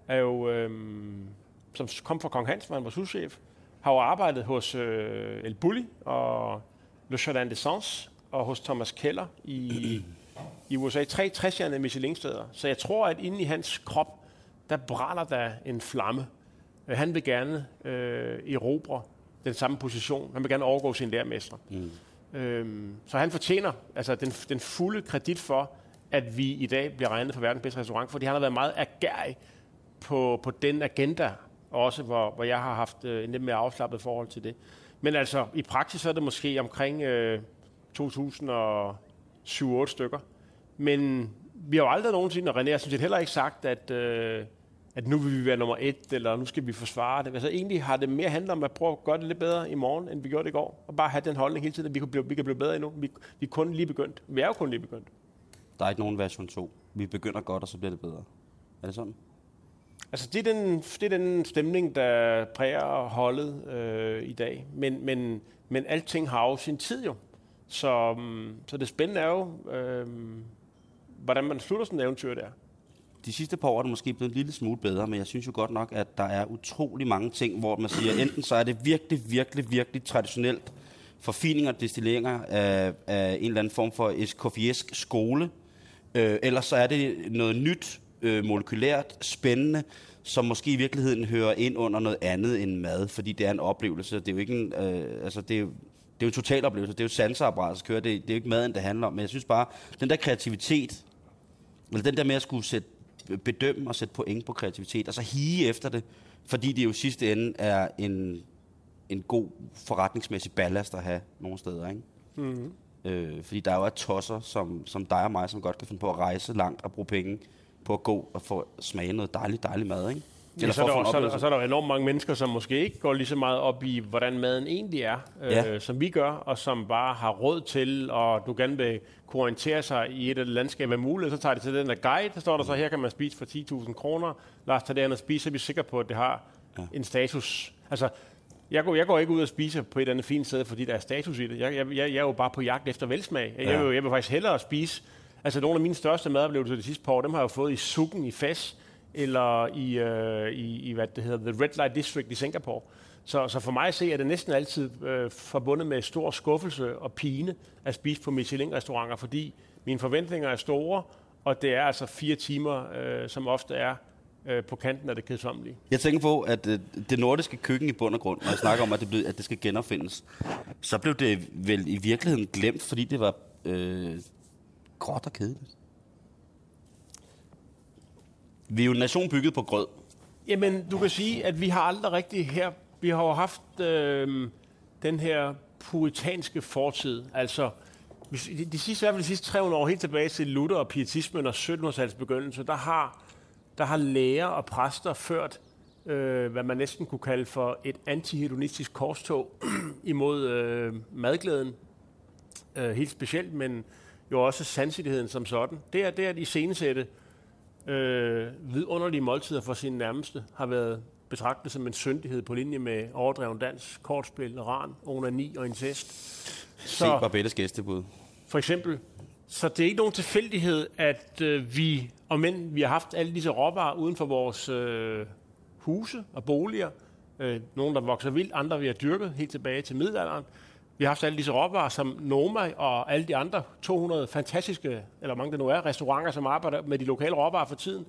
[SPEAKER 2] er jo øhm, som kom fra Kong Hans, hvor han var souschef, har jo arbejdet hos øh, El Bulli og Le Jardin de Sens og hos Thomas Keller i, i USA. Tre 60 Michelin-steder. Så jeg tror, at inde i hans krop, der brænder der en flamme. Øh, han vil gerne øh, erobre den samme position. Han vil gerne overgå sin lærermester. Mm. Øhm, så han fortjener altså den, den fulde kredit for, at vi i dag bliver regnet for verdens bedste restaurant, fordi han har været meget agerig på, på den agenda, også hvor, hvor jeg har haft øh, en lidt mere afslappet forhold til det. Men altså, i praksis så er det måske omkring øh, 2007-8 stykker. Men vi har jo aldrig nogensinde, og René har sådan set heller ikke sagt, at, øh, at nu vil vi være nummer et, eller nu skal vi forsvare det. Altså egentlig har det mere handlet om at prøve at gøre det lidt bedre i morgen, end vi gjorde det i går. Og bare have den holdning hele tiden, at vi kan blive, vi kan blive bedre endnu. Vi, vi er kun lige begyndt. Vi er jo kun lige begyndt.
[SPEAKER 1] Der er ikke nogen version 2. Vi begynder godt, og så bliver det bedre. Er det sådan?
[SPEAKER 2] Altså, det er den, det er den stemning, der præger holdet øh, i dag. Men, men, men alting har jo sin tid jo. Så, mm, så det spændende er jo, øh, hvordan man slutter sådan et eventyr der.
[SPEAKER 1] De sidste par år er det måske blevet en lille smule bedre, men jeg synes jo godt nok, at der er utrolig mange ting, hvor man siger, enten så er det virkelig, virkelig, virkelig traditionelt forfininger og destilleringer af, af en eller anden form for eskofiesk skole, øh, eller så er det noget nyt, øh, molekylært, spændende, som måske i virkeligheden hører ind under noget andet end mad, fordi det er en oplevelse. Det er jo ikke en, øh, altså det er det er jo en total oplevelse. Det er jo sanseapparat, der kører. Det, det er jo ikke maden, det handler om. Men jeg synes bare, den der kreativitet, eller den der med at skulle sætte, bedømme og sætte point på kreativitet, og så hige efter det, fordi det jo i sidste ende er en, en god forretningsmæssig ballast at have nogle steder, ikke? Mm-hmm. Øh, fordi der er jo et tosser, som, som dig og mig, som godt kan finde på at rejse langt og bruge penge på at gå og få smage noget dejligt, dejligt mad, ikke?
[SPEAKER 2] Ja, så er, der, så, og så er der enormt mange mennesker, som måske ikke går lige så meget op i, hvordan maden egentlig er, øh, ja. som vi gør, og som bare har råd til, og du gerne vil kunne orientere sig i et af det landskab af muligt, så tager de til den der guide, der står der så, her kan man spise for 10.000 kroner. Lad os tage det og spise, så er vi sikre på, at det har ja. en status. Altså, jeg går, jeg går ikke ud og spise på et eller andet fint sted, fordi der er status i det. Jeg, jeg, jeg er jo bare på jagt efter velsmag. Jeg, ja. jeg, vil, jeg vil faktisk hellere spise Altså nogle af mine største madoplevelser de sidste par år, dem har jeg jo fået i Sukken i Fas, eller i, øh, i, i, hvad det hedder, The Red Light District i Singapore. Så, så for mig at se, er det næsten altid øh, forbundet med stor skuffelse og pine at spise på Michelin-restauranter, fordi mine forventninger er store, og det er altså fire timer, øh, som ofte er øh, på kanten af det kedsommelige.
[SPEAKER 1] Jeg tænker på, at øh, det nordiske køkken i bund og grund, når jeg snakker om, at det, blev, at det skal genopfindes, så blev det vel i virkeligheden glemt, fordi det var øh, gråt og kedeligt. Vi er jo en nation bygget på grød.
[SPEAKER 2] Jamen, du kan sige, at vi har aldrig rigtig her... Vi har jo haft øh, den her puritanske fortid. Altså, de, de sidste, i hvert fald de sidste 300 år, helt tilbage til Luther og pietismen og 1700-tallets begyndelse, der har, der har læger og præster ført, øh, hvad man næsten kunne kalde for et antihedonistisk korstog imod øh, madglæden. Øh, helt specielt, men jo også sandsigheden som sådan. Det er, det er at iscenesætte øh, vidunderlige måltider for sine nærmeste har været betragtet som en syndighed på linje med overdreven dans, kortspil, ran, onani og incest.
[SPEAKER 1] Så, Se Barbettes gæstebud.
[SPEAKER 2] For eksempel. Så det er ikke nogen tilfældighed, at øh, vi, og men vi har haft alle disse råvarer uden for vores øh, huse og boliger. Øh, nogle, der vokser vildt, andre vi har dyrket helt tilbage til middelalderen. Vi har haft alle disse råvarer, som Noma og alle de andre 200 fantastiske, eller mange det nu er, restauranter, som arbejder med de lokale råvarer for tiden.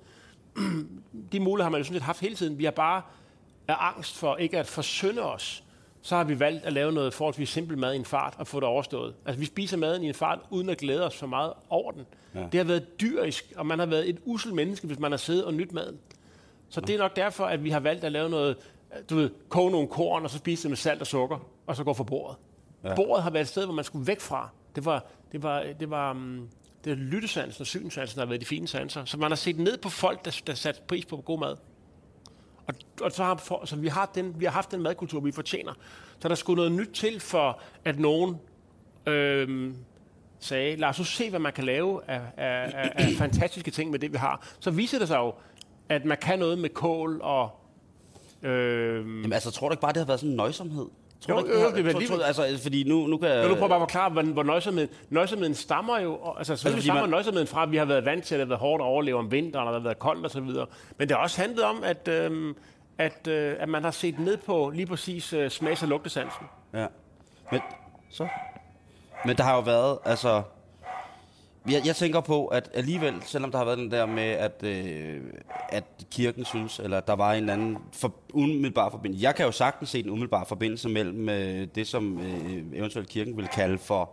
[SPEAKER 2] De muligheder har man jo sådan lidt haft hele tiden. Vi har bare af angst for ikke at forsynde os, så har vi valgt at lave noget forholdsvis simpelt mad i en fart og få det overstået. Altså, vi spiser maden i en fart, uden at glæde os for meget over den. Ja. Det har været dyrisk, og man har været et usel menneske, hvis man har siddet og nyt maden. Så det er nok derfor, at vi har valgt at lave noget, du ved, koge nogle korn, og så spise det med salt og sukker, og så gå for bordet. Ja. Bordet har været et sted, hvor man skulle væk fra. Det var, det var, det var, um, det var lyttesansen og synsansen, der har været de fine sanser. Så man har set ned på folk, der, der satte pris på god mad. Og, og så, har, for, så vi, har den, vi har haft den madkultur, vi fortjener. Så der skulle noget nyt til for, at nogen øhm, sagde, lad os se, hvad man kan lave af, af, af, af fantastiske ting med det, vi har. Så viser det sig jo, at man kan noget med kål og...
[SPEAKER 1] Øhm, Jamen altså, tror du ikke bare, det har været sådan en nøjsomhed?
[SPEAKER 2] Tror jo, ikke, jo, det er alligevel...
[SPEAKER 1] Altså, fordi nu, nu kan
[SPEAKER 2] jeg... Nu prøver bare at forklare, hvor, hvor nøjsomheden, nøjsomheden stammer jo... Altså, så altså, stammer man... nøjsomheden fra, at vi har været vant til, at det har været hårdt at overleve om vinteren, og der har været koldt og så videre. Men det har også handlet om, at, øhm, at, øh, at man har set ned på lige præcis øh, smags- og lugtesansen.
[SPEAKER 1] Ja. Men, så? Men der har jo været, altså jeg, jeg tænker på, at alligevel, selvom der har været den der med, at, øh, at kirken synes, eller der var en eller anden for, umiddelbar forbindelse. Jeg kan jo sagtens se en umiddelbar forbindelse mellem øh, det, som øh, eventuelt kirken vil kalde for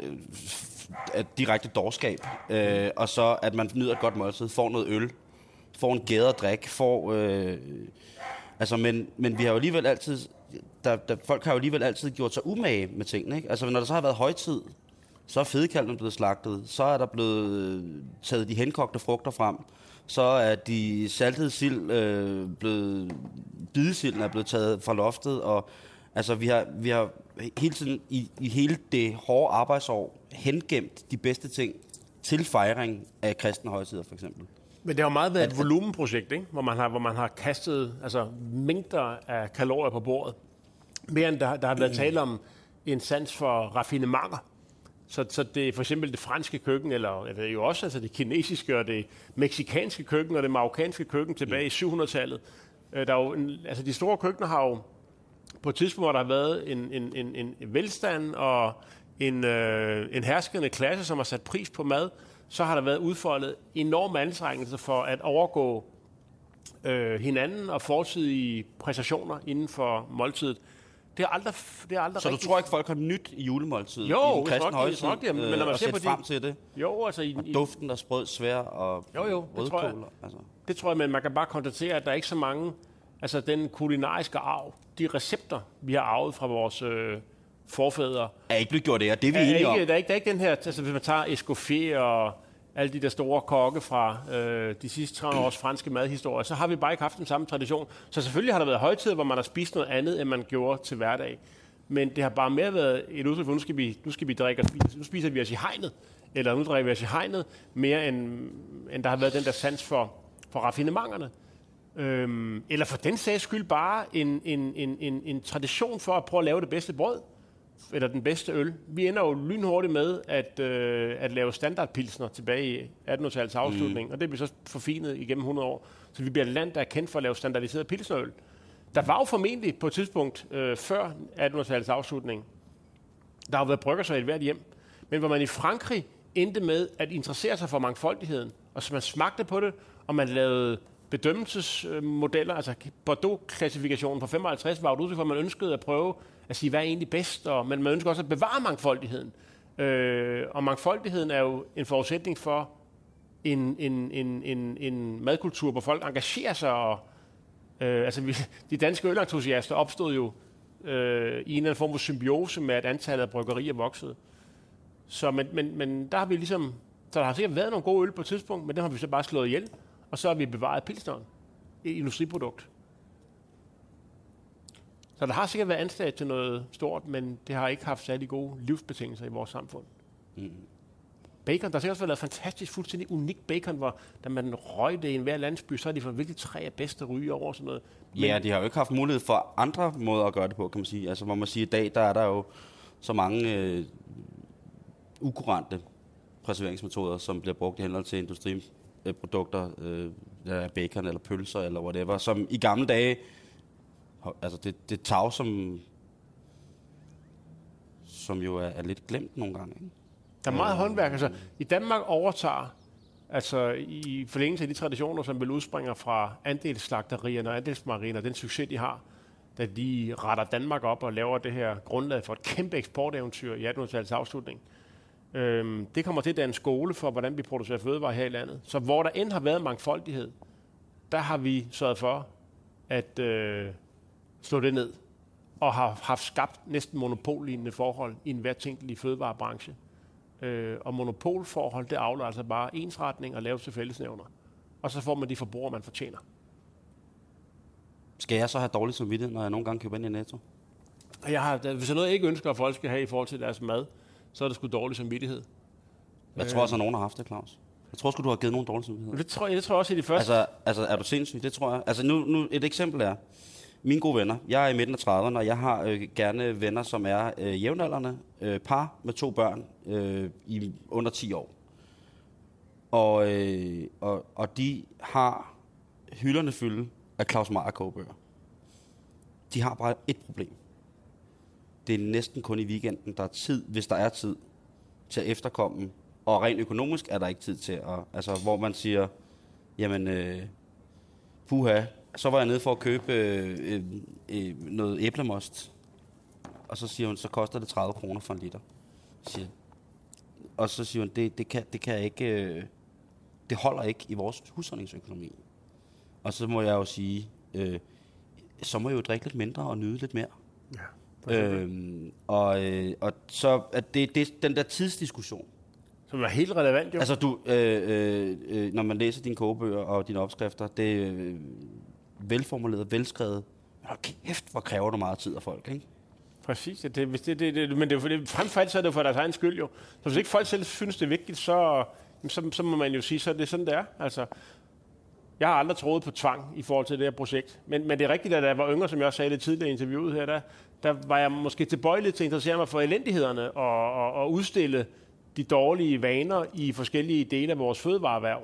[SPEAKER 1] øh, direkte dårskab, øh, og så at man nyder et godt måltid, får noget øl, får en gæderdrik, får... Øh, altså, men, men vi har jo alligevel altid... Der, der, folk har jo alligevel altid gjort sig umage med tingene, ikke? Altså, når der så har været højtid, så er fedekalven blevet slagtet. Så er der blevet øh, taget de henkogte frugter frem. Så er de saltede sild øh, blevet... Bidesilden er blevet taget fra loftet. Og altså, vi har, vi har hele tiden i, i hele det hårde arbejdsår hengemt de bedste ting til fejring af kristne højtider, for eksempel.
[SPEAKER 2] Men det har jo meget været et volumenprojekt, ikke? Hvor, man har, hvor man har kastet altså, mængder af kalorier på bordet. Mere end der, der har været tale om en sans for raffinementer. Så, så det er for eksempel det franske køkken, eller, eller det er jo også altså det kinesiske og det meksikanske køkken og det marokkanske køkken tilbage i 700-tallet. Øh, Der er jo en, altså de store køkkener har jo på et tidspunkt, hvor der har været en, en, en, en velstand og en, øh, en herskende klasse, som har sat pris på mad, så har der været udfoldet enorme anstrengelser for at overgå øh, hinanden og fortidige præstationer inden for måltidet. Det er aldrig, det er aldrig
[SPEAKER 1] Så du
[SPEAKER 2] rigtig...
[SPEAKER 1] tror ikke, folk har nyt i julemåltidet?
[SPEAKER 2] Jo,
[SPEAKER 1] i den kristne
[SPEAKER 2] nok,
[SPEAKER 1] højtid,
[SPEAKER 2] nok det, men når man ser på de-
[SPEAKER 1] frem til det?
[SPEAKER 2] Jo, altså i,
[SPEAKER 1] Og duften af sprød, svær og
[SPEAKER 2] Jo, jo, det tror jeg.
[SPEAKER 1] rødkål. Altså.
[SPEAKER 2] Det tror jeg, men man kan bare konstatere, at der er ikke så mange... Altså, den kulinariske arv, de recepter, vi har arvet fra vores øh, forfædre,
[SPEAKER 1] Er ikke blevet gjort det, og det er vi
[SPEAKER 2] er
[SPEAKER 1] enige
[SPEAKER 2] ikke,
[SPEAKER 1] om.
[SPEAKER 2] der, er ikke, der er ikke den her... Altså, hvis man tager Escoffier og alle de der store kokke fra øh, de sidste 30 års franske madhistorie, så har vi bare ikke haft den samme tradition. Så selvfølgelig har der været højtider, hvor man har spist noget andet, end man gjorde til hverdag. Men det har bare mere været et udtryk for, nu skal vi, nu skal vi drikke og spise. Nu spiser vi os i hegnet, eller nu drikker vi os i hegnet, mere end, end der har været den der sans for, for raffinementerne. Øhm, eller for den sags skyld bare en, en, en, en, en tradition for at prøve at lave det bedste brød, eller den bedste øl. Vi ender jo lynhurtigt med at, øh, at lave standardpilsner tilbage i 1800-tallets afslutning, mm. og det bliver så forfinet igennem 100 år. Så vi bliver et land, der er kendt for at lave standardiseret pilsnerøl. Der var jo formentlig på et tidspunkt øh, før 1800-tallets afslutning, der har været brygger i et hvert hjem, men hvor man i Frankrig endte med at interessere sig for mangfoldigheden, og så man smagte på det, og man lavede bedømmelsesmodeller, altså Bordeaux-klassifikationen fra 55 var jo et udtryk for, at man ønskede at prøve at sige, hvad er egentlig bedst, og, men man ønsker også at bevare mangfoldigheden. Øh, og mangfoldigheden er jo en forudsætning for en, en, en, en, en madkultur, hvor folk engagerer sig. Og, øh, altså, vi, de danske ølentusiaster opstod jo øh, i en eller anden form for symbiose med, at antallet af bryggerier voksede. Så, men, men, men der har vi ligesom... Så der har sikkert været nogle gode øl på et tidspunkt, men dem har vi så bare slået ihjel, og så har vi bevaret pilsneren. Et industriprodukt. Så der har sikkert været ansat til noget stort, men det har ikke haft særlig gode livsbetingelser i vores samfund.
[SPEAKER 1] Mm.
[SPEAKER 2] Bacon, der har sikkert også været fantastisk, fuldstændig unik bacon, hvor da man røg det i enhver landsby, så er de for virkelig tre af bedste ryge over sådan noget. Men,
[SPEAKER 1] Ja, de har jo ikke haft mulighed for andre måder at gøre det på, kan man sige. Altså, hvor man siger, i dag, der er der jo så mange øh, ukurante preserveringsmetoder, som bliver brugt i henhold til industriprodukter, øh, der er bacon eller pølser eller whatever, som i gamle dage, altså det, det tag, som, som jo er, er lidt glemt nogle gange. Ikke?
[SPEAKER 2] Der er meget håndværk. Altså, I Danmark overtager, altså i forlængelse af de traditioner, som vel udspringer fra andelsslagterierne og andelsmariner, den succes, de har, da de retter Danmark op og laver det her grundlag for et kæmpe eksporteventyr i 1800-tallets afslutning. Øhm, det kommer til at danne skole for, hvordan vi producerer fødevarer her i landet. Så hvor der end har været mangfoldighed, der har vi sørget for at øh, slå det ned og har haft skabt næsten monopollignende forhold i enhver tænkelig fødevarebranche. Øh, og monopolforhold, det afler altså bare ensretning og lave til fællesnævner. Og så får man de forbrugere, man fortjener.
[SPEAKER 1] Skal jeg så have dårligt samvittighed, når jeg nogle gange køber ind i Netto?
[SPEAKER 2] Jeg har, der- hvis der er noget, jeg ikke ønsker, at folk skal have i forhold til deres mad, så er det sgu dårlig samvittighed.
[SPEAKER 1] Jeg tror også, at nogen har haft det, Claus. Jeg tror sgu, du har givet nogen dårlig samvittighed.
[SPEAKER 2] Det tror jeg, det tror jeg også i de første.
[SPEAKER 1] Altså, altså, er du sindssyg? Det tror jeg. Altså, nu, nu et eksempel er, mine gode venner, jeg er i midten af 30'erne, og jeg har øh, gerne venner, som er øh, jævnaldrende, øh, par med to børn øh, i under 10 år. Og, øh, og, og de har hylderne fylde af Claus Meyer kogebøger. De har bare et problem. Det er næsten kun i weekenden, der er tid, hvis der er tid, til at efterkomme. Og rent økonomisk er der ikke tid til at... Altså, hvor man siger, jamen, øh, puha, så var jeg nede for at købe øh, øh, øh, noget æblemost. Og så siger hun, så koster det 30 kroner for en liter. Siger, og så siger hun, det, det, kan, det kan jeg ikke... Øh, det holder ikke i vores husholdningsøkonomi. Og så må jeg jo sige, øh, så må jeg jo drikke lidt mindre og nyde lidt mere.
[SPEAKER 2] Ja.
[SPEAKER 1] Øhm, og, øh, og så at det, det den der tidsdiskussion.
[SPEAKER 2] Som er helt relevant, jo.
[SPEAKER 1] Altså du, øh, øh, øh, når man læser dine kogebøger og dine opskrifter, det øh, velformuleret, velskrevet. Men Hold kæft, hvor kræver det meget tid af folk, ikke?
[SPEAKER 2] Præcis, det, hvis det, det, det, men det for det, frem for alt så er det jo for deres egen skyld jo. Så hvis ikke folk selv synes, det er vigtigt, så, så, så må man jo sige, så er det sådan, det er. Altså, jeg har aldrig troet på tvang i forhold til det her projekt. Men, men det er rigtigt, at da jeg var yngre, som jeg også sagde det tidligere i interviewet her, der, der var jeg måske tilbøjelig til at interessere mig for elendighederne og, og, og udstille de dårlige vaner i forskellige dele af vores fødevareerhverv.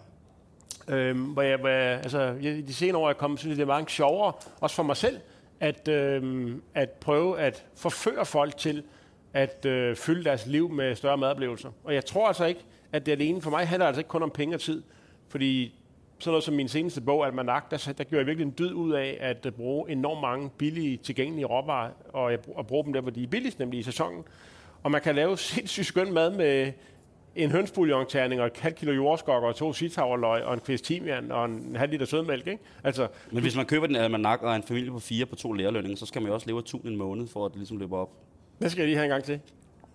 [SPEAKER 2] Øhm, hvor jeg, hvor jeg, altså, jeg, de senere år er jeg kommet, synes jeg, det er meget sjovere, også for mig selv, at, øhm, at prøve at forføre folk til at øh, fylde deres liv med større madoplevelser. Og jeg tror altså ikke, at det alene. For mig handler altså ikke kun om penge og tid. Fordi sådan noget som min seneste bog, Almanak, der, der gjorde jeg virkelig en dyd ud af at øh, bruge enormt mange billige, tilgængelige råvarer, og jeg, at bruge dem der, hvor de er billigst, nemlig i sæsonen. Og man kan lave sindssygt skøn mad med en hønsbouillon-terning og et halvt kilo jordskokker og to sitaverløg og en kvist timian og en halv liter sødmælk. Ikke? Altså,
[SPEAKER 1] Men hvis man køber den almanak og er en familie på fire på to lærerlønninger, så skal man jo også leve af tun en måned, for at det ligesom løber op.
[SPEAKER 2] det skal jeg lige have en gang til.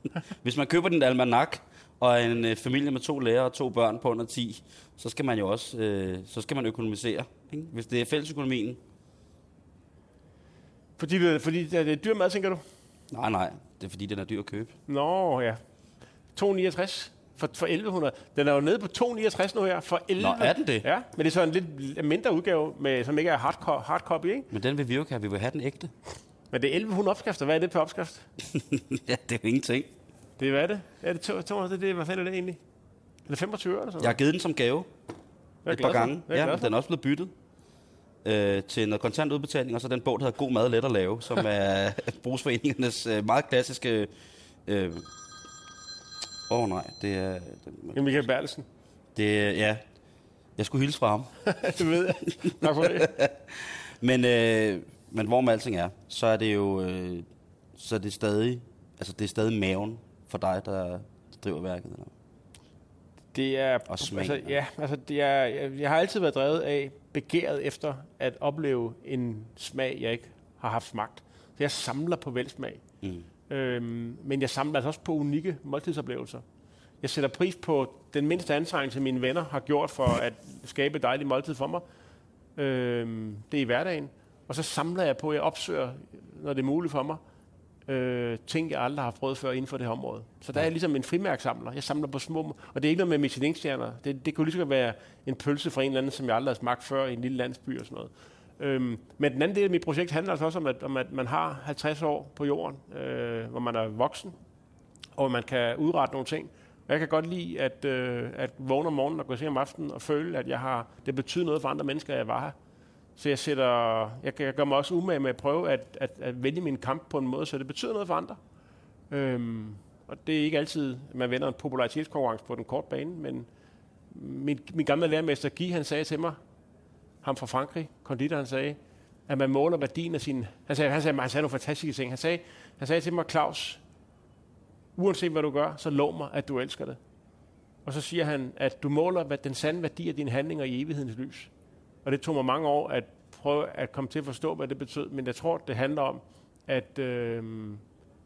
[SPEAKER 1] Hvis man køber den almanak og en øh, familie med to lærere og to børn på under 10, så skal man jo også øh, så skal man økonomisere. Ikke? Hvis det er fællesøkonomien.
[SPEAKER 2] Fordi, det, fordi det er dyr mad, tænker du?
[SPEAKER 1] Nej, nej. Det er fordi, den er dyr at købe.
[SPEAKER 2] Nå, ja. 269 for, for 1100. Den er jo nede på 269 nu her, for 11.
[SPEAKER 1] Nå, er den det?
[SPEAKER 2] Ja, men det er så en lidt mindre udgave, med, som ikke er hard, hard copy, ikke?
[SPEAKER 1] Men den vil vi jo ikke have. Vi vil have den ægte.
[SPEAKER 2] Men det er 1100 opskrifter. Hvad er det per opskrift?
[SPEAKER 1] ja, det er jo ingenting.
[SPEAKER 2] Det er hvad er det? Er det 200? Det, er det, hvad fanden er det egentlig? Er det 25 øre eller sådan
[SPEAKER 1] Jeg har givet den som gave
[SPEAKER 2] Jeg
[SPEAKER 1] et par gange.
[SPEAKER 2] Jeg
[SPEAKER 1] Ja, den er også blevet byttet øh, til noget kontant udbetaling, og så den bog, der hedder God Mad Let at Lave, som er brugsforeningernes øh, meget klassiske... Øh, Åh oh, nej, det er...
[SPEAKER 2] Det er Michael Bertelsen.
[SPEAKER 1] Det er, ja, jeg skulle hilse fra ham.
[SPEAKER 2] det ved jeg. Tak for det.
[SPEAKER 1] Men, øh, men hvor med alting er, så er det jo øh, så er det stadig, altså det er stadig maven for dig, der driver værket. Eller?
[SPEAKER 2] Det er,
[SPEAKER 1] Og smagen.
[SPEAKER 2] altså, ja, altså det er, jeg, jeg har altid været drevet af begæret efter at opleve en smag, jeg ikke har haft smagt. Så jeg samler på velsmag.
[SPEAKER 1] Mm.
[SPEAKER 2] Øhm, men jeg samler altså også på unikke måltidsoplevelser. Jeg sætter pris på den mindste anstrengelse, mine venner har gjort for at skabe et dejligt måltid for mig. Øhm, det er i hverdagen. Og så samler jeg på, jeg opsøger, når det er muligt for mig, øh, ting, jeg aldrig har prøvet før inden for det her område. Så der er jeg ligesom en frimærksamler. Jeg samler på små, og det er ikke noget med Michelin-stjerner. Det, det kunne lige så godt være en pølse fra en eller anden, som jeg aldrig har smagt før i en lille landsby og sådan noget. Øhm, men den anden del af mit projekt handler altså også om, at, om, at man har 50 år på jorden, øh, hvor man er voksen, og man kan udrette nogle ting. Og jeg kan godt lide at, øh, at vågne om morgenen og gå se om aftenen og føle, at jeg har, det betyder noget for andre mennesker, at jeg var her. Så jeg, sætter, jeg, jeg gør mig også umage med at prøve at, at, at vælge min kamp på en måde, så det betyder noget for andre. Øhm, og det er ikke altid, at man vinder en popularitetskonkurrence på den korte bane, men min, min gamle lærermester Guy, han sagde til mig, ham fra Frankrig, konditoren, sagde, at man måler værdien af sin... Han sagde, han sagde, han sagde nogle fantastiske ting. Han sagde, han sagde til mig, Claus, uanset hvad du gør, så lov mig, at du elsker det. Og så siger han, at du måler hvad den sande værdi af dine handlinger i evighedens lys. Og det tog mig mange år at prøve at komme til at forstå, hvad det betød. Men jeg tror, det handler om, at, øh,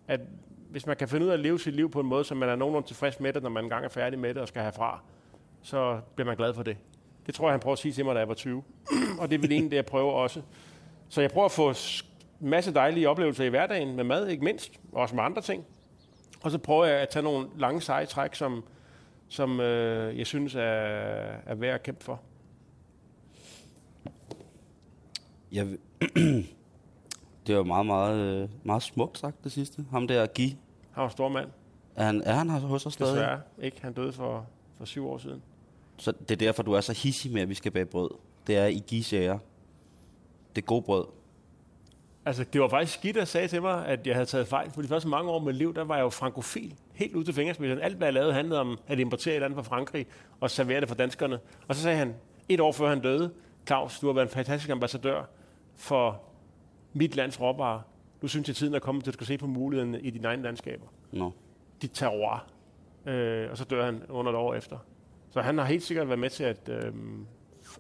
[SPEAKER 2] at hvis man kan finde ud af at leve sit liv på en måde, så man er nogenlunde tilfreds med det, når man engang er færdig med det og skal herfra, så bliver man glad for det. Det tror jeg, han prøver at sige til mig, da jeg var 20. og det vel egentlig det, jeg prøver også. Så jeg prøver at få en masse dejlige oplevelser i hverdagen med mad, ikke mindst, og også med andre ting. Og så prøver jeg at tage nogle lange seje træk, som, som øh, jeg synes er, er værd at kæmpe for.
[SPEAKER 1] Jeg, vil- det var meget, meget, øh, meget smukt sagt det sidste. Ham der, Guy,
[SPEAKER 2] Han var stor mand,
[SPEAKER 1] er han, er han hos os stadig?
[SPEAKER 2] desværre. Ikke? Han døde for, for syv år siden.
[SPEAKER 1] Så det er derfor, du er så hissig med, at vi skal bage brød. Det er i ære. Det er god brød.
[SPEAKER 2] Altså, det var faktisk skidt, der sagde til mig, at jeg havde taget fejl. For de første mange år af mit liv, der var jeg jo frankofil. Helt ud til fingerspidserne. Alt, hvad jeg lavede, handlede om at importere et eller andet fra Frankrig og servere det for danskerne. Og så sagde han, et år før han døde, Claus, du har været en fantastisk ambassadør for mit lands råvarer. Nu synes jeg, tiden er kommet til, at du skal se på mulighederne i dine egne landskaber.
[SPEAKER 1] Nå.
[SPEAKER 2] Dit terroir. Øh, og så dør han under et år efter. Så han har helt sikkert været med til at, øh,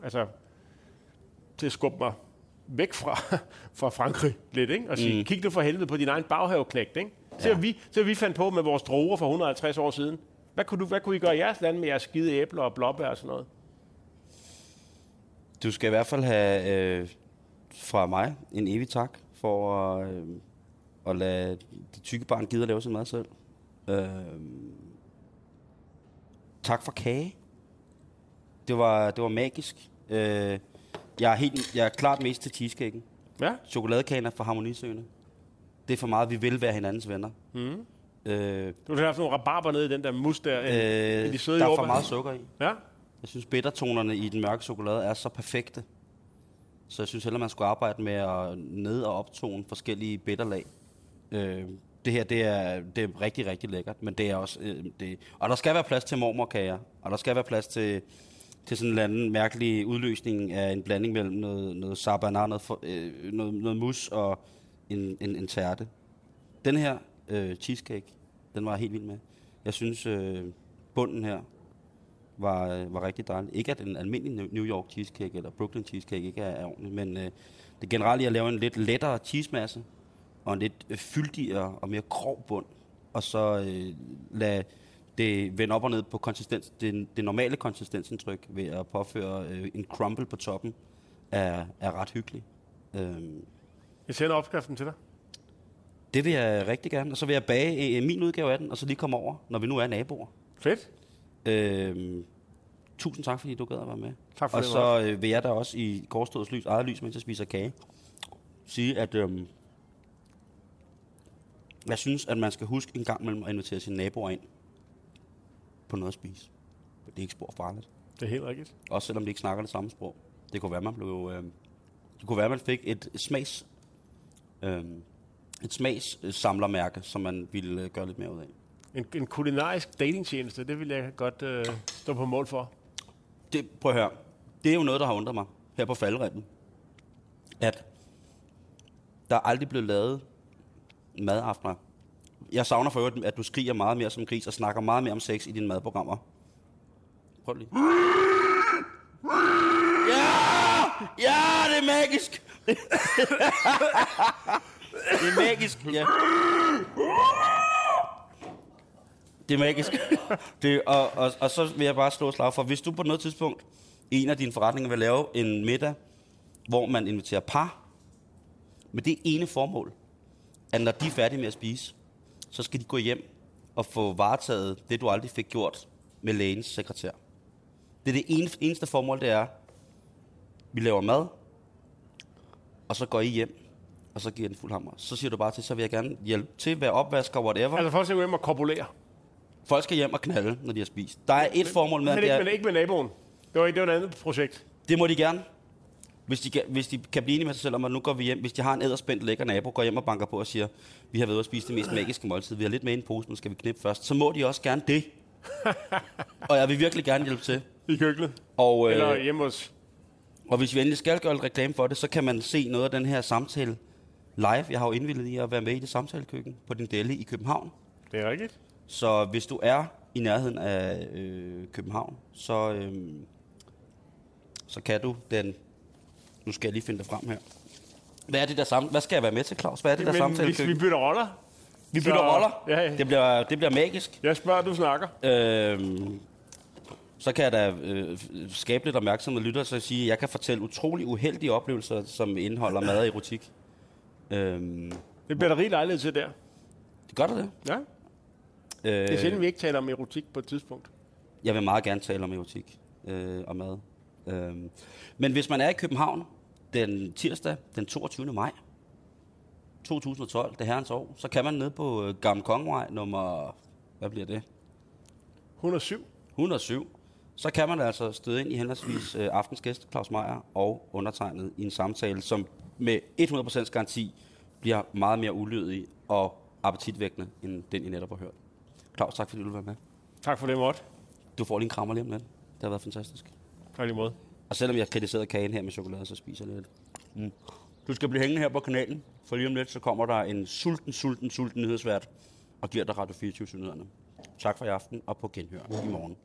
[SPEAKER 2] altså, til at skubbe mig væk fra, fra Frankrig lidt, ikke? og sige, mm. kig nu for helvede på din egen baghaveknægt. Ikke? Så, ja. vi, så vi fandt på med vores droger for 150 år siden. Hvad kunne, du, hvad kunne I gøre i jeres land med jeres skide æbler og blåbær og sådan noget?
[SPEAKER 1] Du skal i hvert fald have øh, fra mig en evig tak for at, øh, at lade det tykke barn gide at lave sin mad selv. Øh, tak for kage. Det var, det var magisk. Øh, jeg, er helt, jeg er klart mest til cheesecaken.
[SPEAKER 2] Ja.
[SPEAKER 1] Chokoladekagen er for harmonisøgende. Det er for meget, vi vil være hinandens venner.
[SPEAKER 2] Mm.
[SPEAKER 1] Øh,
[SPEAKER 2] Du har haft nogle rabarber nede i den der mus der. Øh,
[SPEAKER 1] øh,
[SPEAKER 2] de søde
[SPEAKER 1] der er for meget sukker i.
[SPEAKER 2] Ja.
[SPEAKER 1] Jeg synes, bittertonerne i den mørke chokolade er så perfekte. Så jeg synes heller, man skulle arbejde med at ned- og optone forskellige bitterlag. Øh, det her, det er, det er rigtig, rigtig lækkert, men det er også... Øh, det, og der skal være plads til mormorkager, og der skal være plads til, til sådan en eller anden mærkelig udløsning af en blanding mellem noget, noget sabana, noget, for, øh, noget, noget mus og en, en, en tærte. Den her øh, cheesecake, den var jeg helt vild med. Jeg synes, øh, bunden her var, øh, var rigtig dejlig. Ikke at en almindelig New York cheesecake eller Brooklyn cheesecake ikke er, er ordentlig, men øh, det generelt er at lave en lidt lettere cheesemasse og en lidt øh, fyldigere og mere grov bund, og så øh, lade det vende op og ned på konsistens, det, det normale konsistensindtryk ved at påføre øh, en crumble på toppen, er, er ret hyggelig. Øhm,
[SPEAKER 2] Jeg sender opskriften til dig.
[SPEAKER 1] det vil jeg rigtig gerne, og så vil jeg bage øh, min udgave af den, og så lige komme over, når vi nu er naboer.
[SPEAKER 2] Fedt.
[SPEAKER 1] Øhm, tusind tak, fordi du gad at være med.
[SPEAKER 2] Tak for
[SPEAKER 1] og
[SPEAKER 2] det,
[SPEAKER 1] så øh, vil jeg da også i Korstedets lys, eget lys, mens jeg spiser kage, sige, at øhm, jeg synes, at man skal huske en gang mellem at invitere sine naboer ind på noget at spise. Det er ikke spor farligt.
[SPEAKER 2] Det er helt rigtigt.
[SPEAKER 1] Også selvom de ikke snakker det samme sprog. Det kunne være, man blev, øh, det kunne være, man fik et smags, øh, et smagssamlermærke, som man ville øh, gøre lidt mere ud af.
[SPEAKER 2] En, en kulinarisk datingtjeneste, det vil jeg godt øh, stå på mål for.
[SPEAKER 1] det, prøv at høre. Det er jo noget, der har undret mig her på faldrebben. At der er aldrig blevet lavet madaftener. Jeg savner for øvrigt, at du skriger meget mere som gris og snakker meget mere om sex i dine madprogrammer. Prøv lige. Ja! Ja, det er magisk! det er magisk, ja. Det er magisk. Det, og, og, og så vil jeg bare slå slag for, hvis du på noget tidspunkt i en af dine forretninger vil lave en middag, hvor man inviterer par, med det ene formål, at når de er færdige med at spise, så skal de gå hjem og få varetaget det, du aldrig fik gjort med lægens sekretær. Det er det ene, eneste formål, det er, vi laver mad, og så går I hjem, og så giver den fuld hammer. Så siger du bare til, så vil jeg gerne hjælpe til, være opvasker, whatever.
[SPEAKER 2] Altså folk skal hjem og korpulere.
[SPEAKER 1] Folk skal hjem og knalde, når de har spist. Der er et formål med,
[SPEAKER 2] Men
[SPEAKER 1] det, er,
[SPEAKER 2] men ikke med naboen. Det var, det var et andet projekt.
[SPEAKER 1] det må de gerne. Hvis de, kan, hvis de kan blive enige med sig selv om, at nu går vi hjem. Hvis de har en æderspændt lækker nabo, går hjem og banker på og siger, vi har været at spise det mest magiske måltid. Vi har lidt med i en pose, nu skal vi knippe først. Så må de også gerne det. og jeg vil virkelig gerne hjælpe til.
[SPEAKER 2] I køkkenet.
[SPEAKER 1] Og,
[SPEAKER 2] Eller
[SPEAKER 1] øh,
[SPEAKER 2] hjemme hos...
[SPEAKER 1] og hvis vi endelig skal gøre lidt reklame for det, så kan man se noget af den her samtale live. Jeg har jo indvildet i at være med i det samtalekøkken på din deli i København.
[SPEAKER 2] Det er rigtigt.
[SPEAKER 1] Så hvis du er i nærheden af øh, København, så, øh, så kan du den... Nu skal jeg lige finde det frem her. Hvad er det der sam... Hvad skal jeg være med til, Claus? Hvad er det der
[SPEAKER 2] Men
[SPEAKER 1] samtale?
[SPEAKER 2] vi, vi bytter roller.
[SPEAKER 1] vi bytter
[SPEAKER 2] så-
[SPEAKER 1] roller.
[SPEAKER 2] Ja, ja.
[SPEAKER 1] Det, bliver, det bliver magisk.
[SPEAKER 2] Jeg spørger, du snakker.
[SPEAKER 1] Øhm, så kan jeg da øh, skabe lidt opmærksomhed lytter, så sige, at jeg kan fortælle utrolig uheldige oplevelser, som indeholder mad og erotik. Øhm,
[SPEAKER 2] Det bliver der rig lejlighed til der.
[SPEAKER 1] gør du det?
[SPEAKER 2] Ja.
[SPEAKER 1] Øh,
[SPEAKER 2] Det er sjældent, vi ikke taler om erotik på et tidspunkt.
[SPEAKER 1] Jeg vil meget gerne tale om erotik øh, og mad. Øh, men hvis man er i København den tirsdag, den 22. maj 2012, det er herrens år, så kan man ned på øh, Gamle Kongevej nummer, hvad bliver det?
[SPEAKER 2] 107.
[SPEAKER 1] 107. Så kan man altså støde ind i henholdsvis øh, aftens gæst, Claus Meier, og undertegnet i en samtale, som med 100% garanti bliver meget mere ulydig og appetitvækkende, end den, I netop har hørt. Claus, tak fordi du vil være med.
[SPEAKER 2] Tak for det, Mort.
[SPEAKER 1] Du får lige en krammer lige om lidt. Det har været fantastisk.
[SPEAKER 2] Tak lige måde.
[SPEAKER 1] Og selvom jeg kritiserede kagen her med chokolade, så spiser jeg lidt. Mm. Du skal blive hængende her på kanalen, for lige om lidt, så kommer der en sulten, sulten, sulten nyhedsvært og giver dig Radio 24 nyhederne. Tak for i aften, og på genhør i morgen.